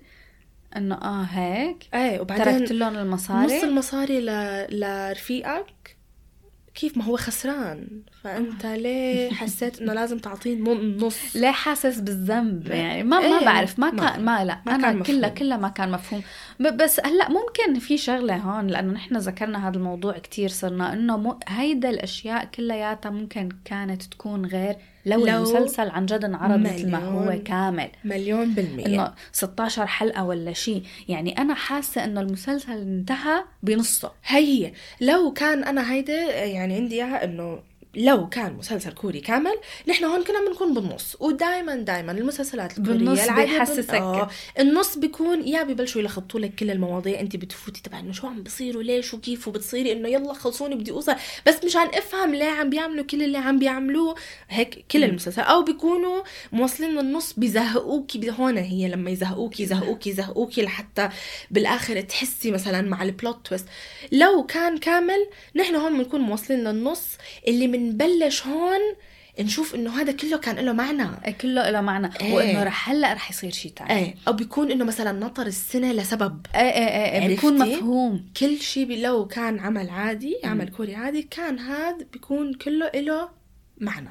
إنه آه هيك إيه تركت وبعدين لهم المصاري. نص المصاري ل... لرفيقك. كيف ما هو خسران؟ فأنت ليه (laughs) حسيت إنه لازم تعطيه نص ليه حاسس بالذنب يعني. ما ما إيه، بعرف. ما ما- كان ما لا. ما أنا كلها. كلها ما كان مفهوم. بس هلأ ممكن في شغلة هون لأنه نحن ذكرنا هذا الموضوع كتير صرنا إنه مو هيدا الأشياء كلياتها ممكن كانت تكون غير لو, لو المسلسل عن جد انعرض مثل ما هو كامل. مليون بالمية. إنه 16 حلقة ولا شيء يعني أنا حاسة إنه المسلسل انتهى بنصه. هي هي. لو كان أنا هيدا يعني عندي إياها إنه لو كان مسلسل كوري كامل نحن هون كنا بنكون بالنص. ودائما دائما المسلسلات الكورية بن- بيحسسك. آه، النص بيكون يا ببلشوا يلخبطوا لك كل المواضيع انت بتفوتي تبع انه شو عم بصير وليش وكيف وبتصيري انه يلا خلصوني بدي أوصل. بس مشان أفهم ليه عم بيعملوا كل اللي عم بيعملوه هيك كل المسلسل. أو بيكونوا موصلين للنص بيزهقوكي بي- هون هي لما يزهقوكي يزهقوكي يزهقوكي لحتى بالآخر تحسي مثلا مع ال plot twist لو كان كامل نحن هون بنكون موصلين للنص اللي بنبلش هون نشوف إنه هذا كله كان له معنى. كله له معنى. إيه. وإنه رح هلأ رح يصير شيء ثاني إيه. أو بيكون إنه مثلا نطر السنة لسبب. إيه إيه إيه بيكون عرفتي؟ مفهوم. كل شيء لو كان عمل عادي عمل كوري عادي كان هذا بيكون كله له معنى.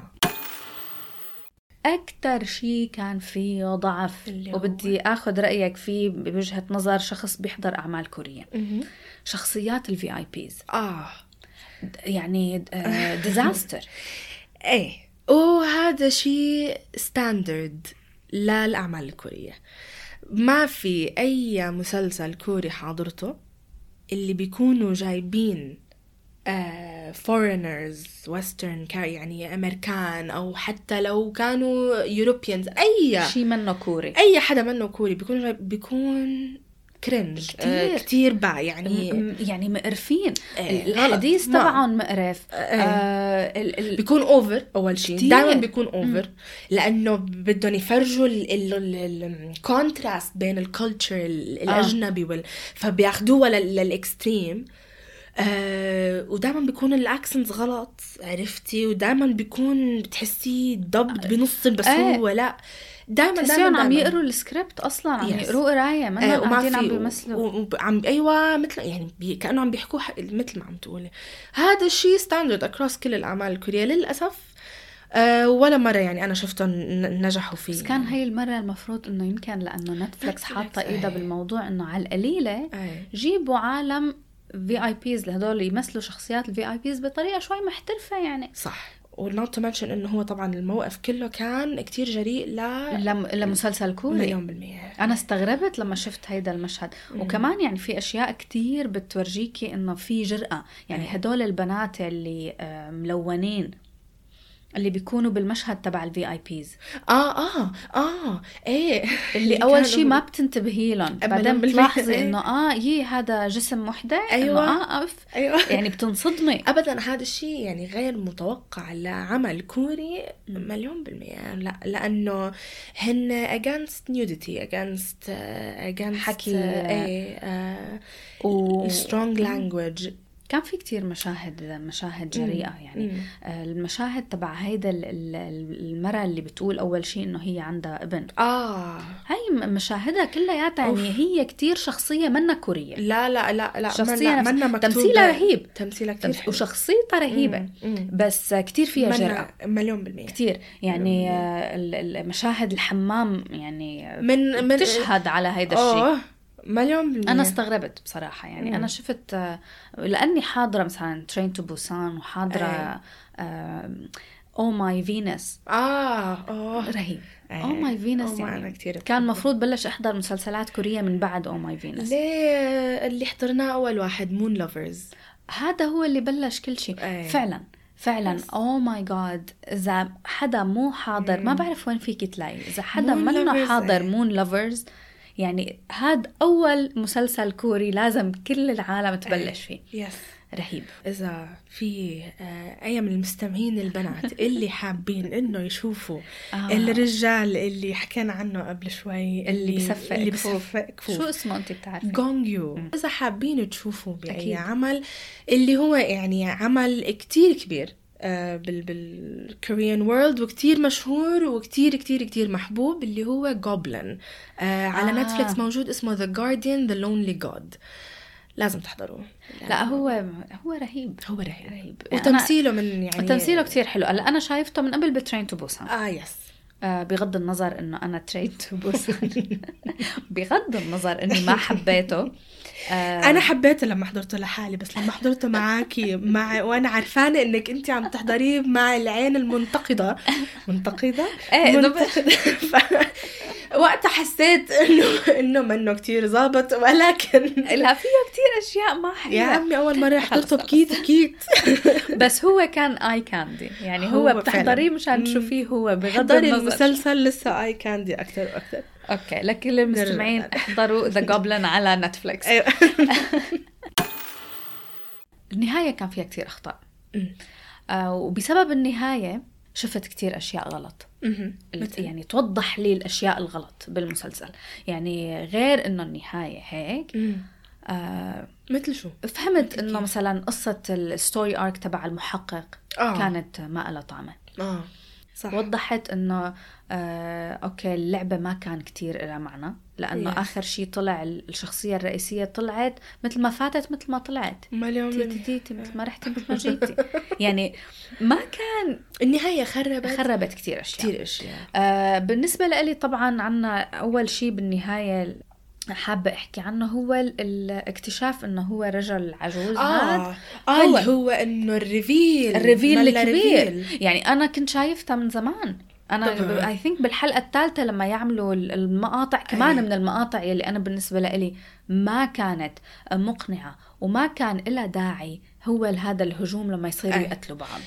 أكتر شيء كان فيه ضعف؟ وبدي أخذ رأيك فيه بوجهة نظر شخص بيحضر أعمال كورية. شخصيات ال VIPs آه. يعني disaster (laughs) إيه. وهذا شيء standard للأعمال الكورية. ما في أي مسلسل كوري حضرته اللي بيكونوا جايبين foreigners western يعني أمريكان أو حتى لو كانوا Europeans أي شيء منه كوري. أي حدا منه كوري بيكون بيكون cringe كتير. آه كتير بقى يعني م- يعني مقرفين إيه، الحديث. تبعهم مقرف إيه. آه ال- ال- بيكون over أول شيء. دائما بيكون over لأنه بدهم يفرجوا ال contrast بين ال culture الأجنبي وال... فبياخدوها لل extreme آه ودائما بيكون ال accents غلط عرفتي ودائما بيكون بتحسيه ضبط بنص بس إيه. هو لا دائما تحسيهم عم يقروا السكريبت أصلا عم. يقروا قراية ما آه، وما قاعدين عم بيمثلوا و- وب- عم أيوه مثل يعني بي كأنه عم بيحكوا مثل ما عم تقولي. هذا الشيء standard across كل الأعمال الكورية للأسف. آه ولا مرة يعني أنا شفتهم نجحوا فيه. بس كان هي المرة المفروض إنه يمكن لأنه نتفلكس حاطة إيدها إيه. بالموضوع إنه على القليلة أي. جيبوا عالم VIPs لهدول يمثلوا شخصيات ال VIPs بطريقة شوي محترفة يعني. صح. و not to mention إنه هو طبعا الموقف كله كان كتير جريء ل لم... لمسلسل كوري. مليون بالمية. أنا استغربت لما شفت هيدا المشهد. وكمان يعني في أشياء كتير بتورجيكي إنه في جرأة. يعني. هدول البنات اللي آه، ملونين. اللي بيكونوا بالمشهد تبع ال VIPs آه آه آه إيه. (laughs) اللي كانوا- اول شيء ما بتنتبهي لهم. بعدين. بتلاحظي إيه. إنه آه يي هذا جسم أيوة. إنه آه oof أيوه. (laughs) يعني بتنصدمي. ابدا هذا الشيء يعني غير متوقع لعمل كوري مليون بالمية. لا لأنه هن against nudity against uh, against حكي. إيه uh, و- strong language. كان في كتير مشاهد مشاهد جريئة يعني. مم. آه، المشاهد تبع هيدا ال- ال- المرأة اللي بتقول أول شيء إنه هي عندها ابن. آه. هاي مشاهدها كلياتها يعني هي كتير شخصية منا كورية. لا لا لا لا شخصية منا, منا مكتوبة. تمثيلها رهيب. تمثيلها كتير حلو. وشخصيتها رهيبة مم. مم. بس كتير فيها جرأة مليون بالمية. كتير. يعني آه، ال- المشاهد الحمام يعني من من تشهد على هيدا الشيء. مليون بالمية. أنا استغربت بصراحة يعني. مم. أنا شفت آه، لأني حاضرة مثلا Train to Busan وحاضرة Oh My Venus آه آه رهيب. إيه. Oh My Venus Oh أنا يعني. كتير كان المفروض بلش أحضر مسلسلات كورية من بعد Oh My Venus ليه؟ اللي حضرناه أول واحد Moon Lovers هذا هو اللي بلش كل شيء. إيه. فعلا فعلا. oh my God إذا حدا مو حاضر ما بعرف وين فيك تلاقي. إذا حدا منه Lovers، حاضر إيه. Moon Lovers يعني هاد أول مسلسل كوري لازم كل العالم تبلش فيه. yes رهيب. إذا في آه، أي من المستمعين البنات (laughs) اللي حابين إنه يشوفوا آه. الرجال اللي حكينا عنه قبل شوي اللي بسفق لي كفوف. بسفق كفوف. شو اسمه أنت بتعرفي؟ جونجيو إذا حابين تشوفوا بأي أكيد. عمل اللي هو يعني عمل كتير كبير. بال بال Korean world وكتير مشهور وكتير كتير كتير محبوب اللي هو Goblin آه على آه. آه. نتفليكس موجود اسمه The Guardian The Lonely God. لازم تحضروه. لا هو هو رهيب. هو رهيب. رهيب. وتمثيله من يعني تمثيله كتير حلو. هلا أنا شايفته من قبل ب Train to Busan. آه yes آه بغض النظر إنه أنا Train to Busan بغض النظر إني ما حبيته. آه أنا حبيته لما حضرته لحالي بس لما حضرته معاكي مع وأنا عرفانة إنك انت عم تحضريه مع العين المنتقدة. منتقدة؟ (laughs) إيه، ده منتقدة. (laughs) ف... فوقتها حسيت انه إنه منه كتير ظابط ولكن (laughs) لا فيه كتير أشياء ما حلوة. يا عمي أول مرة حضرته بكيت بكيت. بس هو كان eye candy يعني هو, هو بتحضريه. مشان تشوفيه هو بغض النظر. المسلسل لسه eye candy أكثر وأكثر okay لكل المستمعين. احضروا The Goblin على نتفليكس (laughs) أيوه (laughs) النهاية كان فيها كتير أخطاء. آه وبسبب النهاية شفت كتير أشياء غلط؟ يعني توضح لي الأشياء الغلط بالمسلسل يعني غير إنه النهاية هيك. آه مثل شو؟ فهمت؟ إنه مثلا قصة ال story arc تبع المحقق آه. كانت ما لها طعمه آه صح. وضحت إنه آه okay اللعبة ما كان كتير لها معنى لأنه Yes. آخر شيء طلع الشخصية الرئيسية طلعت مثل ما فاتت مثل ما طلعت. مليون تي تي بالمية. تي تي مثل ما رحتي مثل ما جيتي. (laughs) يعني ما كان النهاية خربت. خربت كتير أشياء. كثير أشياء. آه بالنسبة لي طبعا عنا أول شيء بالنهاية حابة أحكي عنه هو ال- الاكتشاف إنه هو رجل عجوز هاد آه آه هو. اللي هو إنه ال reveal ال reveal الكبير reveal. يعني أنا كنت شايفتها من زمان طبعاً. I think بالحلقة الثالثة لما يعملوا ال- المقاطع كمان أي. من المقاطع يلي أنا بالنسبة لي ما كانت مقنعة وما كان لها داعي هو هذا الهجوم لما يصيروا أي. يقتلوا بعض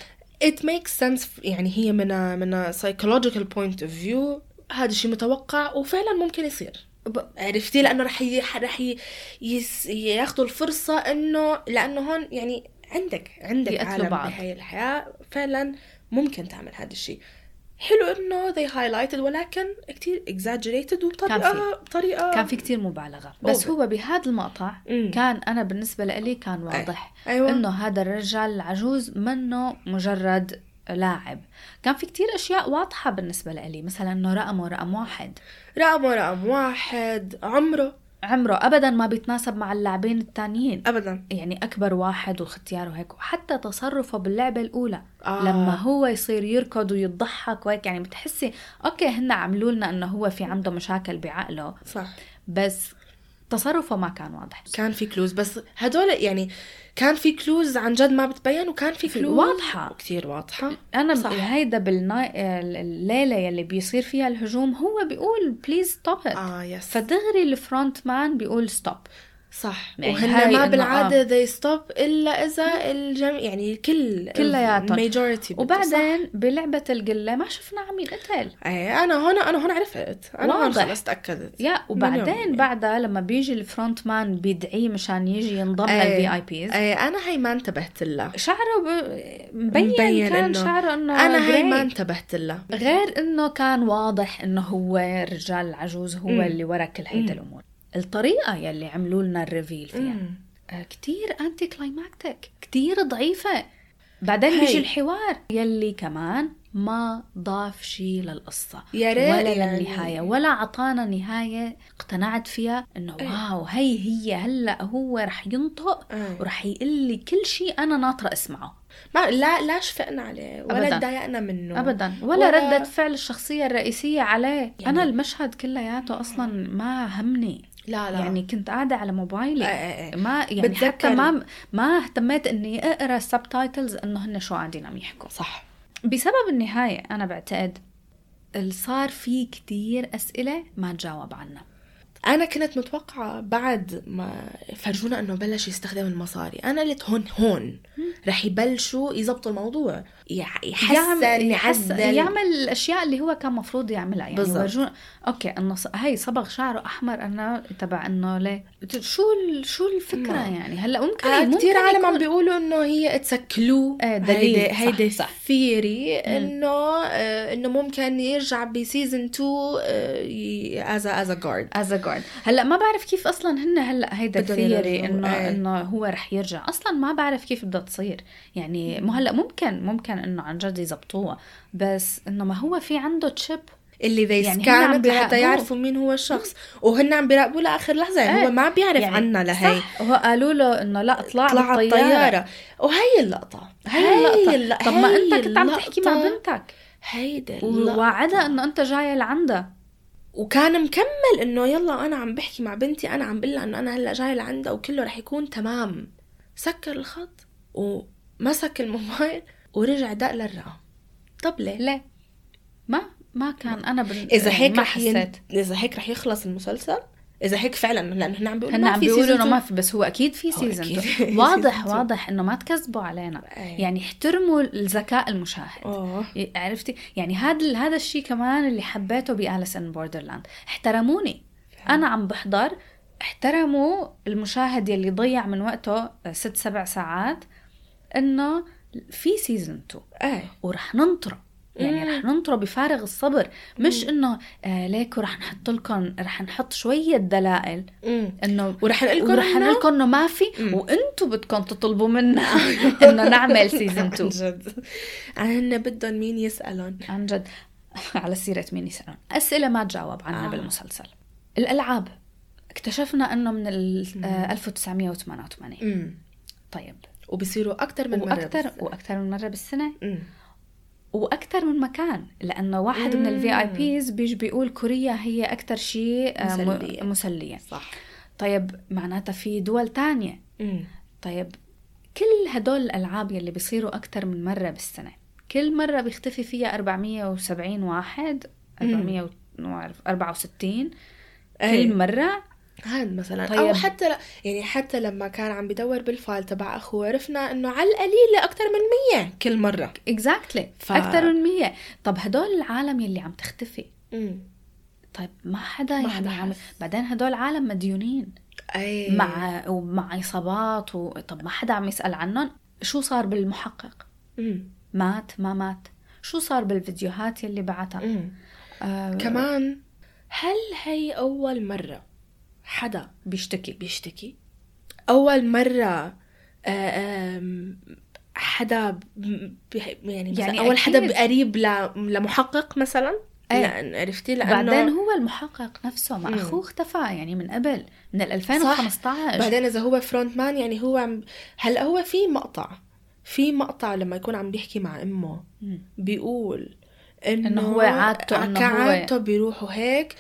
it makes sense يعني هي من من psychological point of view هذا الشيء متوقع وفعلا ممكن يصير عرفتي لأنه رح ي... رح ي... يس... ياخذوا الفرصة انه لأنه هون يعني عندك عندك عالم بعض. بهاي الحياة فعلا ممكن تعمل هذا الشيء حلو إنه they highlighted ولكن exaggerated كان وبطريقه في. بطريقه كان في كتير مبالغة بس. هو بهذا المقطع مم. كان أنا بالنسبة لي كان واضح أيوه إنه هذا الرجال العجوز منه مجرد لاعب. كان في كتير أشياء واضحة بالنسبة لي مثلا إنه رقمه رقم واحد. رقمه رقم واحد عمره. عمره ابدا ما بيتناسب مع اللاعبين التانيين. ابدا. يعني أكبر واحد واختياره هيك وحتى تصرفه باللعبة الأولى. آه. لما هو يصير يركض ويضحك وهيك يعني بتحسي okay هن عملوا لنا إنه هو في عنده مشاكل بعقله. صح. بس تصرفه ما كان واضح. كان في clues. بس هدول يعني كان في clues عن جد ما بتبين وكان في clues واضحة. كثير واضحة أنا صح. هيدا بالنا... الليلة يلي بيصير فيها الهجوم هو بيقول please stop آه yes فدغري ال Front Man بيقول stop صح يعني وهن ما إنه بالعادة they stop إلا إذا الجميع يعني كل كلياتهم. بده، وبعدين بلعبة القلة ما شفنا عم ينقتل. إيه أنا هون أنا هون عرفت أنا هون. خلص تأكدت يا وبعدين. بعدها لما بيجي ال Front Man بيدعيه مشان يجي ينضم إيه. لل VIPs إيه أنا هي ما انتبهت لها شعره ب... مبين, مبين كان إنه- شعره إنه أنا هي. ما انتبهت لها غير إنه كان واضح إنه هو الرجال العجوز هو مم. اللي ورا كل هيدا. الأمور الطريقة يلي عملوا لنا ال reveal فيها مم. كتير anticlimactic كتير ضعيفة بعدين. بيجي الحوار يلي كمان ما ضاف شيء للقصة يا ريت ولا يعني. للنهاية ولا عطانا نهاية اقتنعت فيها إنه إيه. واو هي هي هلأ هو رح ينطق إيه. ورح يقول لي كل شيء أنا ناطرة أسمعه ما لا لا شفقنا عليه ولا. تضايقنا منه ابدا ولا, ولا- ردة فعل الشخصية الرئيسية عليه يعني- أنا المشهد كلياته أصلا ما همني لا لا. يعني كنت قاعدة على موبايلي. إيه إيه. ما يعني بتذكر- حتى ما ما اهتميت إني أقرأ ال subtitles إنه هن شو قاعدين عم يحكوا. صح. بسبب النهاية أنا بعتقد صار في كتير أسئلة ما تجاوب عنها. أنا كنت متوقعة بعد ما فرجونا إنه بلش يستخدم المصاري. أنا قلت هون هون رح يبلشوا يزبطوا الموضوع. يح- يحسن يحس يعدل. يعمل الأشياء اللي هو كان مفروض يعملها. يعني بالضبط. okay إنه هي صبغ شعره أحمر أنا تبع إنه ليه شو شو الفكرة ما. يعني؟ هلأ ممكن آه كثير عالم عم بيقولوا إنه هي it's a clue آه، دليل. هيدي. theory إنه آه، إنه ممكن يرجع ب season 2 as a guard as guard هلا ما بعرف كيف أصلا هن هلا هيدا يرجعوا، إنه إيه. إنه هو رح يرجع. أصلا ما بعرف كيف بدها تصير. يعني مو هلا ممكن ممكن إنه عن جد يزبطوها. بس إنه ما هو في عنده chip اللي ذي يعني سكانت لحتى. يعرفوا مين هو الشخص. وهن عم بيراقبوه لآخر لحظة. يعني إيه. هو ما بيعرف يعني عنا لهي. صح. هو قالوا له إنه لا اطلع طلع على بالطيارة. الطياره وهي اللقطة. هي اللقطة. الل- طب ما هي انت كنت عم تحكي مع. بنتك. هيدا. ووعدها إنه أنت جاية لعندها. وكان مكمل إنه يلا أنا عم بحكي مع بنتي أنا عم بقول إنه أنا هلأ جاي لعندها وكله رح يكون تمام. سكر الخط ومسك الموبايل ورجع دق للرقم. طب ليه؟ ليه؟ ما ما كان أنا بن... إذا هيك رح ين... إذا هيك رح يخلص المسلسل إذا هيك فعلا لأنه هن عم بيقولوا هن ما عم في بيقولوا إنه. ما في بس هو أكيد في season 2 (laughs) واضح. واضح إنه ما تكذبوا علينا. أي. يعني احترموا الذكاء المشاهد. آه عرفتي؟ يعني هذا هذا الشيء كمان اللي حبيته ب Alice in Borderland. احترموني. أنا عم بحضر. احترموا المشاهد يلي ضيع من وقته ست سبع ساعات إنه في season 2 إيه. ورح ننطره يعني مم. رح ننطره بفارغ الصبر مش إنه آه ليكو رح نحط لكم رح نحط شوية دلائل. إنه ورح نقول لكم ورح نقول لكم إنه ما في مم. وأنتم بدكم تطلبوا منا (laughs) (laughs) إنه نعمل season (laughs) عن 2 جد. هن بدهم مين يسألهم عن جد. على سيرة مين يسألون أسئلة ما تجاوب عنها آه. آه. بالمسلسل. الألعاب. اكتشفنا أنه من ال آه، 1988 امم طيب. وبصيروا أكثر من مرة وأكثر بالسنة. وأكثر من مرة بالسنة. أمم. وأكثر من مكان لأنه واحد من ال VI مم. Ps بيجي بيقول كوريا هي أكثر شيء آه، مسلية. مسلية صح طيب معناتها في دول تانية امم طيب كل هدول الألعاب يلي بيصيروا أكثر من مرة بالسنة كل مرة بيختفي فيها 470 واحد 464 أي. كل مرة هاد مثلا طيب. أو حتى ل... يعني حتى لما كان عم بدور بال file تبع اخوه عرفنا إنه على القليله أكثر من 100 كل مرة. exactly ف- أكثر من 100 طب هدول العالم يلي عم تختفي. امم طيب ما حدا ما يعني حدا عم... بعدين هدول عالم مديونين. أي. مع ومع إصابات و... طب ما حدا عم يسأل عنهم. شو صار بالمحقق؟ امم مات؟ ما مات. شو صار بالفيديوهات يلي بعتها؟ امم آه كمان هل هي أول مرة حدا بيشتكي بيشتكي أول مرة آه، حدا يعني, يعني أول حدا. قريب لمحقق مثلا. لأن عرفتي لأنه بعدين هو المحقق نفسه مع. أخوه اختفى يعني من قبل من ال 2015 بعدين إذا هو فرونت مان يعني هو عم هلأ هو في مقطع في مقطع لما يكون عم بيحكي مع أمه. بيقول إنه, إنه هو عادته إنه هو- عادته بيروحوا هيك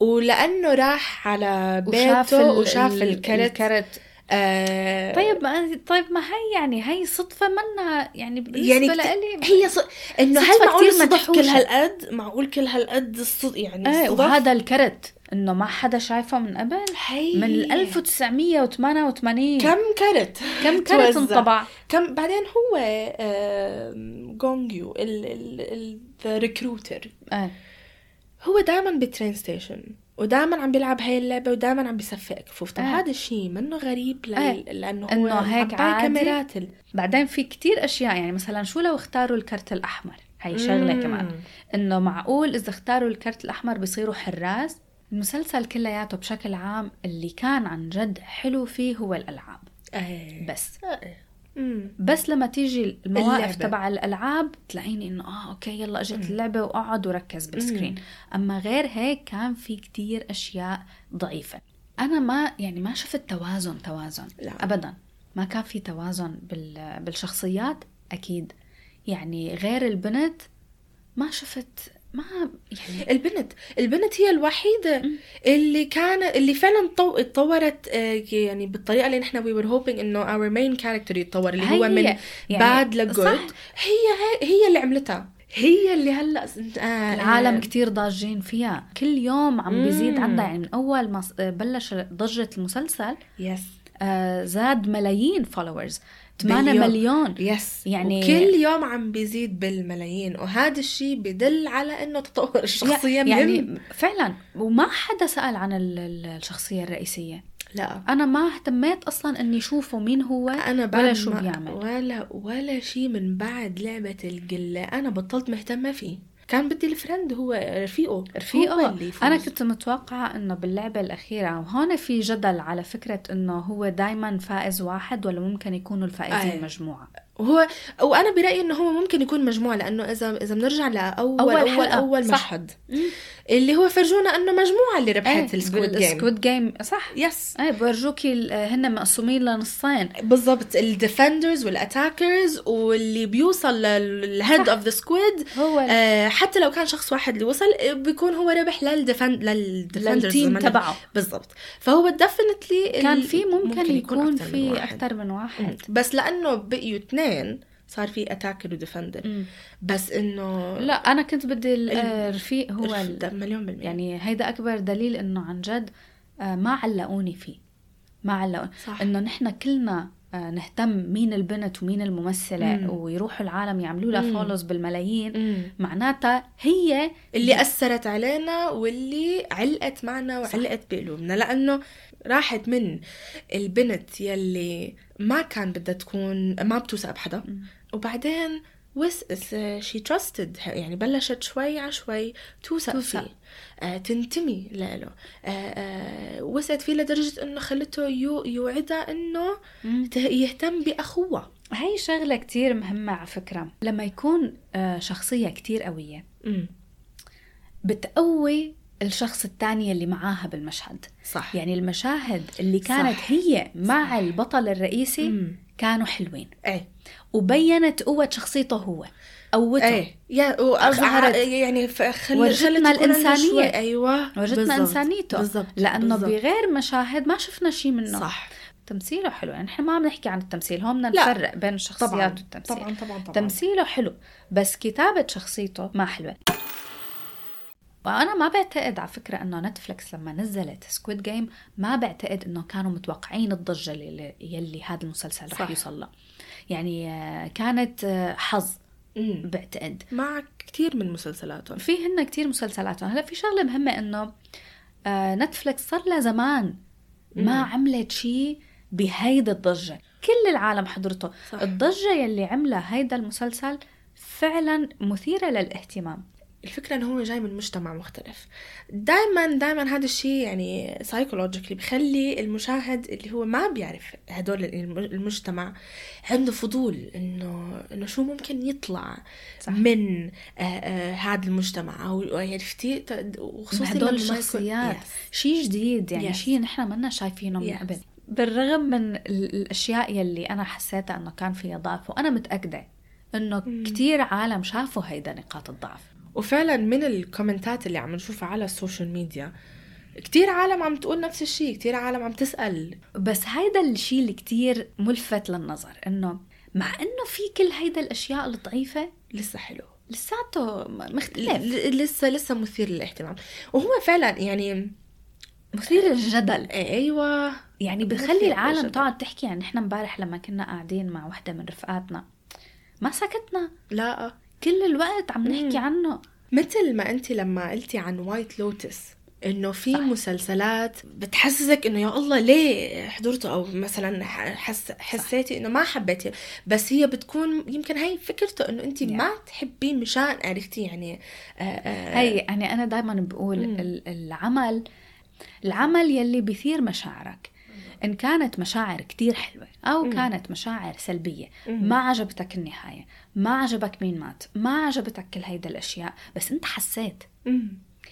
ولأنه راح على وشاف بيته وشاف ال- الكرت. الكرت. آه طيب ما طيب ما هي يعني هي صدفة منها يعني بالنسبة يعني لإلي هي ص... إنه هل معقول الصدف كل. هالقد؟ معقول كل هالقد الصد... يعني إيه الصدف وهذا الكرت إنه ما حدا شايفه من قبل هي. من ال 1988 كم كرت؟ كم كرت. انطبع كم بعدين هو آم، جونجيو ال ال ال recruiter إيه. هو دائما بال train station ودائما عم بيلعب هاي اللعبة ودائما عم بيصفق كفوف طب آه. هذا الشيء منه غريب ل... آه. لأنه هو إنه هيك عادي. كاميرات ال... بعدين في كتير أشياء يعني مثلا شو لو اختاروا الكرت الأحمر هي شغلة مم. كمان إنه معقول إذا اختاروا الكرت الأحمر بيصيروا حراس المسلسل كلياته بشكل عام اللي كان عن جد حلو فيه هو الألعاب آه. بس مم. بس لما تيجي المواقف. تبع الألعاب تلاقيني إنه آه okay يلا اجت اللعبه وأقعد وركز بال screen. أما غير هيك كان في كتير أشياء ضعيفة. أنا ما يعني ما شفت توازن توازن. لا. ابدا. ما كان في توازن بال بالشخصيات أكيد. يعني غير البنت ما شفت ما يعني البنت البنت هي الوحيدة اللي كان اللي فعلا طو... اتطورت آه، يعني بالطريقة اللي نحن we were hoping إنه our main character يتطور اللي هو من يعني bad ل good. هي هي هي اللي عملتها. هي اللي هلأ آه العالم آه، كتير ضاجين فيها. كل يوم عم بيزيد. عندها. يعني من أول ما ص- بلش ضجة المسلسل yes آه، زاد ملايين followers 8 باليوم. مليون. yes يعني- يعني كل يوم عم بيزيد بالملايين. وهذا الشيء بدل على إنه تطور الشخصية مهم. يعني فعلا. وما حدا سأل عن ال- ال- الشخصية الرئيسية. لا. أنا ما اهتميت أصلا إني شوفه مين هو أنا ولا شو بيعمل. ولا ولا شيء من بعد لعبة القلة أنا بطلت مهتمة فيه. كان بدي الفريند هو رفيقه رفيقه اللي يفوز. أنا كنت متوقعة إنه باللعبة الأخيرة وهون في جدل على فكرة إنه هو دايما فائز واحد ولا ممكن يكونوا الفائزين أي. مجموعة وهو وأنا برأيي إنه هو ممكن يكون مجموعه لأنه إذا إذا بنرجع لأول أول حلقة، أول, أول صح. مشهد. اللي هو فرجونا إنه مجموعة اللي ربحت ال Squid Game. ال Squid Game. صح. yes إيه بورجوكي هن مقسومين لنصين. بالضبط. ال defenders وال attackers واللي بيوصل لل head. of the squid هو آه حتى لو كان شخص واحد اللي وصل آه، بيكون هو ربح لل defend لل defenders لل team. تبعه. بالضبط. فهو definitely كان في ممكن, يكون من في. أكثر من واحد. بس لأنه بقيوا اثنين صار في attacker و defender. بس إنه لا أنا كنت بدي ال- ال- آه، الرفيق هو ال- مليون بالمية يعني هيدا أكبر دليل إنه عن جد آه، ما علقوني فيه ما علقوني صح. إنه نحن كلنا نهتم مين البنت ومين الممثلة مم. ويروحوا العالم يعملوا لها. فولوز بالملايين مم. معناتها هي اللي أثرت علينا واللي علقت معنا وعلقت بقلوبنا لأنه راحت من البنت يلي ما كان بدها تكون ما بتوثق بحدا وبعدين وس شي تراستد يعني بلشت شوي على شوي توثق. فيه آه تنتمي له آه آه فيه لدرجة إنه خلته يو يوعدها إنه مم. يهتم بأخوها هي شغلة كتير مهمة على فكرة لما يكون آه، شخصية كتير قوية امم بتقوي الشخص الثاني اللي معاها بالمشهد صح يعني المشاهد اللي كانت صح. هي مع البطل الرئيسي مم. كانوا حلوين. إيه. وبينت قوة شخصيته هو قوته. إيه. يا و- أظهرت- يعني خل... ورجتنا خلت يكون عندها الإنسانية. شوي- أيوه. وجدنا بالضبط. إنسانيته. بالضبط. لأنه بالضبط. بغير مشاهد ما شفنا شيء منه. صح. تمثيله حلو. يعني نحن ما عم نحكي عن التمثيل. هون بدنا. نفرق بين الشخصيات طبعا. والتمثيل. طبعا طبعا طبعا. تمثيله حلو بس كتابة شخصيته ما حلوة. وأنا ما بعتقد على فكرة إنه Netflix لما نزلت Squid Game ما بعتقد إنه كانوا متوقعين الضجة اللي, يلي هذا المسلسل رح. يوصل لها يعني آه، كانت آه، حظ. بعتقد مع كثير من مسلسلاتهم في هن كتير مسلسلاتهم هلا في شغلة مهمة إنه آه Netflix صار لها زمان ما مم. عملت شيء بهيدا الضجة كل العالم حضرته صح. الضجة يلي عملها هيدا المسلسل فعلا مثيرة للاهتمام الفكرة انه هو جاي من مجتمع مختلف دائما دائما هذا الشيء يعني psychologically بخلي المشاهد اللي هو ما بيعرف هدول الم- المجتمع عنده فضول إنه إنه شو ممكن يطلع صح. من آه آه هذا المجتمع أو عرفتي وخصوصا هدول ما الشخصيات. شيء جديد يعني Yes. شيء نحن منا شايفينه من Yes. قبل بالرغم من ال- الأشياء يلي أنا حسيتها إنه كان فيها ضعف وأنا متأكدة إنه كتير عالم شافوا هيدا نقاط الضعف وفعلا من ال comments ات اللي عم نشوفها على ال social media كتير عالم عم تقول نفس الشيء كتير عالم عم تسأل. بس هيدا الشيء اللي كتير ملفت للنظر إنه مع إنه في كل هيدا الأشياء الضعيفه لسه حلو. لساته مختلف. لسه لسه مثير للاهتمام. وهو فعلا يعني مثير للجدل. أيوه. يعني بخلي العالم. تقعد تحكي يعني نحن امبارح لما كنا قاعدين مع وحدة من رفقاتنا ما سكتنا. لا. كل الوقت عم نحكي مم. عنه مثل ما انت لما قلتي عن وايت لوتس إنه في صح. مسلسلات بتحسسك إنه يا الله ليه حضرته أو مثلا حس حسيتي إنه ما حبيتي بس هي بتكون يمكن هي فكرته إنه أنت Yeah. ما تحبيه مشان عرفتي يعني آه آه هي يعني أنا دائما بقول مم. ال- العمل العمل يلي بيثير مشاعرك إن كانت مشاعر كتير حلوة أو مم. كانت مشاعر سلبية مم. ما عجبتك النهاية ما عجبك مين مات ما عجبتك كل هيدا الأشياء بس أنت حسيت.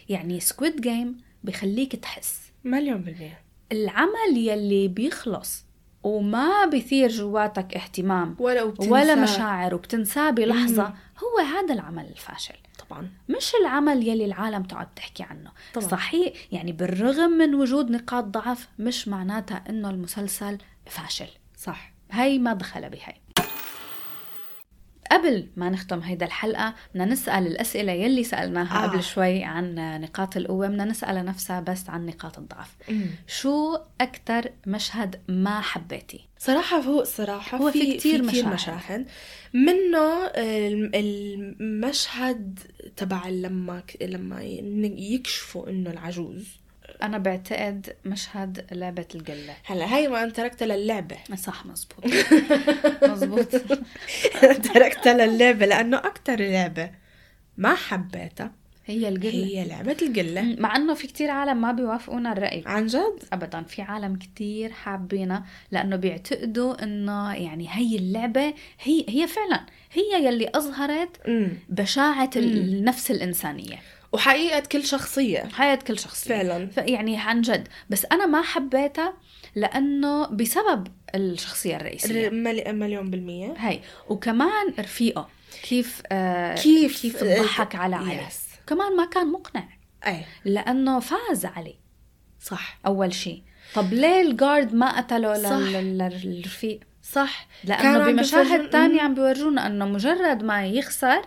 يعني Squid Game بخليك تحس. مليون بالمية. العمل يلي بيخلص وما بيثير جواتك اهتمام ولا وبتنسى. ولا مشاعر وبتنساه بلحظة مم. هو هذا العمل الفاشل. طبعا. مش العمل يلي العالم تقعد تحكي عنه. طبعاً. صحيح يعني بالرغم من وجود نقاط ضعف مش معناتها إنه المسلسل فاشل. صح. هي ما دخل بهي قبل ما نختم هيدا الحلقة بدنا نسأل الأسئلة يلي سألناها آه. قبل شوي عن نقاط القوة بدنا نسأل نفسها بس عن نقاط الضعف مم. شو أكتر مشهد ما حبيتي؟ صراحة هو صراحة هو في كتير كتير مشاهد. مشاهد منه الم- المشهد تبع لما لما يكشفوا إنه العجوز أنا بعتقد مشهد لعبة القلة. هلا هاي ما تركتها للعبة. صح مزبوط. (laughs) مزبوط. (laughs) تركتها للعبة لأنه أكتر لعبة ما حبيتها هي القلة. هي لعبة القلة. مع إنه في كتير عالم ما بيوافقونا الرأي. عن جد؟ ابدا في عالم كتير حابينها لأنه بيعتقدوا إنه يعني هي اللعبة هي هي فعلا هي يلي أظهرت مم. مم. النفس الإنسانية. وحقيقة كل شخصية. حياة كل شخص فعلا. يعني عن جد. بس أنا ما حبيتها لأنه بسبب الشخصية الرئيسية. مل- مليون بالمية. هي وكمان رفيقه. كيف آه كيف كيف ضحك على علي. yes. كمان ما كان مقنع. أي. لأنه فاز علي. صح. أول شيء طب ليه ال guard ما قتله للرفيق؟ صح. عم بمشاهد تانية. عم بيورجونا إنه مجرد ما يخسر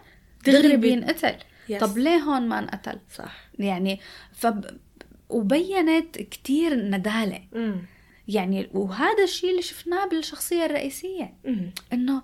دغري دغري بي- بينقتل. Yes. طب ليه هون ما انقتل صح يعني فب... وبينت كتير ندالة مم. يعني وهذا الشيء اللي شفناه بالشخصية الرئيسية مم. إنه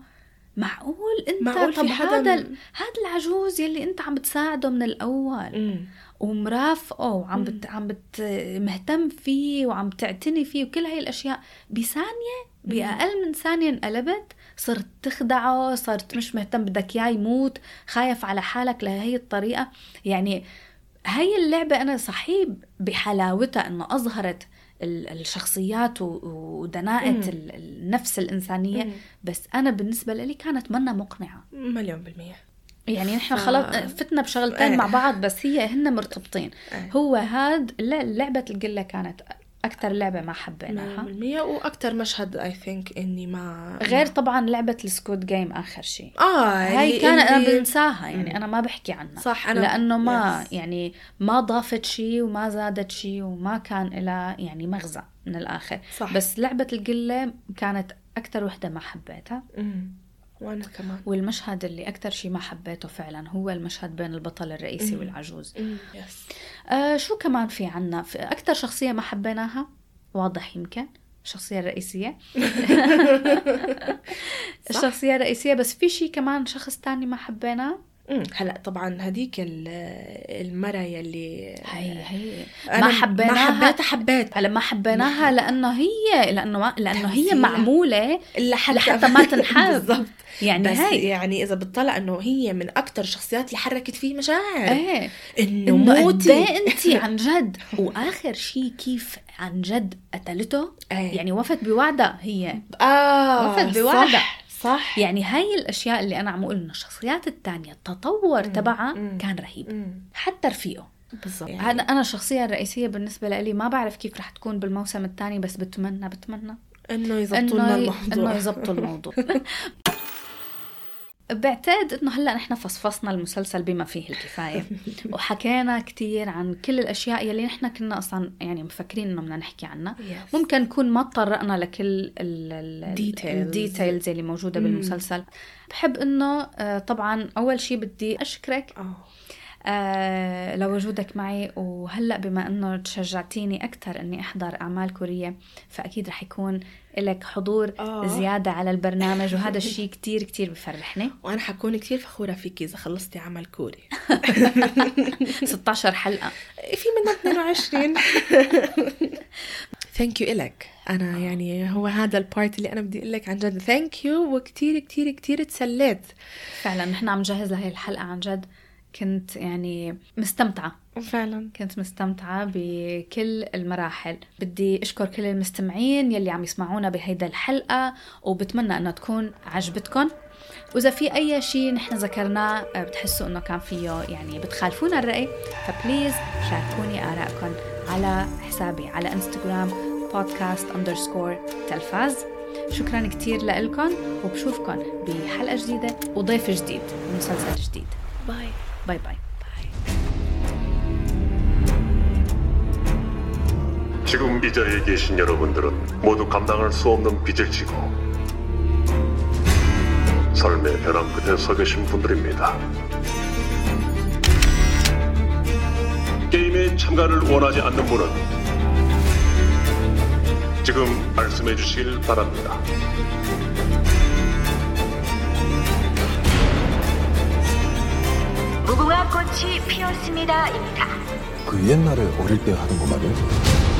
معقول إنت معقول طب هذا هذا العجوز يلي إنت عم بتساعده من الأول مم. ومرافقه وعم بت عم بت مهتم فيه وعم تعتني فيه وكل هاي الأشياء. بثانية بأقل من ثانية انقلبت صرت تخدعه صرت مش مهتم بدك اياه يموت خايف على حالك لهي الطريقة. يعني هاي اللعبة أنا صحيح بحلاوتها إنه أظهرت ال- الشخصيات ودناءة النفس الإنسانية. مم. بس أنا بالنسبة لي كانت منا مقنعة. مليون بالمية. يعني نحن ف- خلط فتنا بشغلتين إيه. مع بعض بس هي هن مرتبطين إيه. هو هاد لعبة الگلة كانت أكتر لعبة ما حبيناها مليون بالمية وأكتر مشهد I think إني ما غير طبعا لعبة ال Squid Game آخر شيء آه هاي اللي- كان أنا اللي- بنساها يعني. أنا ما بحكي عنها صح أنا لأنه ما Yes. يعني ما ضافت شيء وما زادت شيء وما كان لها يعني مغزى من الآخر صح بس لعبة القلة كانت أكتر وحدة ما حبيتها مم. وأنا كمان. والمشهد اللي أكتر شيء ما حبيته فعلا هو المشهد بين البطل الرئيسي مم. والعجوز. مم. يس آه شو كمان في عنا؟ في أكتر شخصية ما حبيناها؟ واضح يمكن. الشخصية الرئيسية الشخصية (laughs) (laughs) الرئيسية بس في شيء كمان شخص تاني ما حبيناه؟ هلا طبعا هديك ال- المرة يلي هي هي أنا ما حبيناها ما حبيتها حبيت هلا ما حبيناها لأنه هي لأنه ما لأنه هي. معمولة لحتى, لحتى ما (laughs) تنحب. بالضبط. يعني بس هي يعني إذا بتطلع إنه هي من أكتر الشخصيات اللي حركت فيه مشاعر. إيه. إنه موتي إيه انت عن جد. وآخر شيء كيف عن جد قتلته؟ إيه. يعني وفت بوعدها هي. آه وفت بوعدها. صح يعني هاي الأشياء اللي أنا عم أقول إنه الشخصيات التانية التطور. تبعها. كان رهيب مم. حتى رفيقه بالضبط أنا أنا الشخصيه الرئيسيه بالنسبة لي ما بعرف كيف رح تكون بالموسم الثاني بس بتمنى بتمنى إنه يزبطوا لنا الموضوع إنه يزبطوا الموضوع (laughs) بعتقد إنه هلأ نحن فصفصنا المسلسل بما فيه الكفاية (laughs) وحكينا كتير عن كل الأشياء يلي نحن كنا أصلا يعني مفكرين إنه بدنا نحكي عنها Yes. ممكن نكون ما تطرقنا لكل. الديتيلز اللي موجودة. بالمسلسل بحب إنه آه، طبعا أول شيء بدي أشكرك آه آه لوجودك معي. وهلأ بما إنه تشجعتيني أكثر إني أحضر أعمال كورية فأكيد رح يكون لك حضور آه. زيادة على البرنامج. وهذا (laughs) الشيء كتير كتير بفرحني. وأنا حكون كثير فخورة فيكي إذا خلصتي عمل كوري. (laughs) (laughs) 16 حلقة. في منها 22 thank you إلك. أنا يعني هو هذا البارت اللي أنا بدي أقول لك عن جد. thank you وكتير كتير كتير تسليت. فعلا نحن عم نجهز لهي الحلقة عن جد. كنت يعني مستمتعة. فعلا. كنت مستمتعة بكل المراحل. بدي أشكر كل المستمعين يلي عم يسمعونا بهيدا الحلقة وبتمنى أنها تكون عجبتكم وإذا في أي شيء نحن ذكرناه آه، بتحسوا أنه كان فيه يعني بتخالفونا الرأي ف please شاركوني آرائكم على حسابي على إنستغرام بودكاست underscore تلفاز. شكرا كتير لكم وبشوفكم بحلقة جديدة وضيف جديد ومسلسل جديد. Bye. Bye bye. 지금 이 자리에 계신 여러분들은 모두 감당할 수 없는 빚을 지고 삶의 벼랑 끝에 서 계신 분들입니다. 게임에 참가를 원하지 않는 분은 지금 말씀해 주시길 바랍니다. 무궁화 꽃이 피었습니다입니다. 그 옛날에 어릴 때 하는 거 말이야?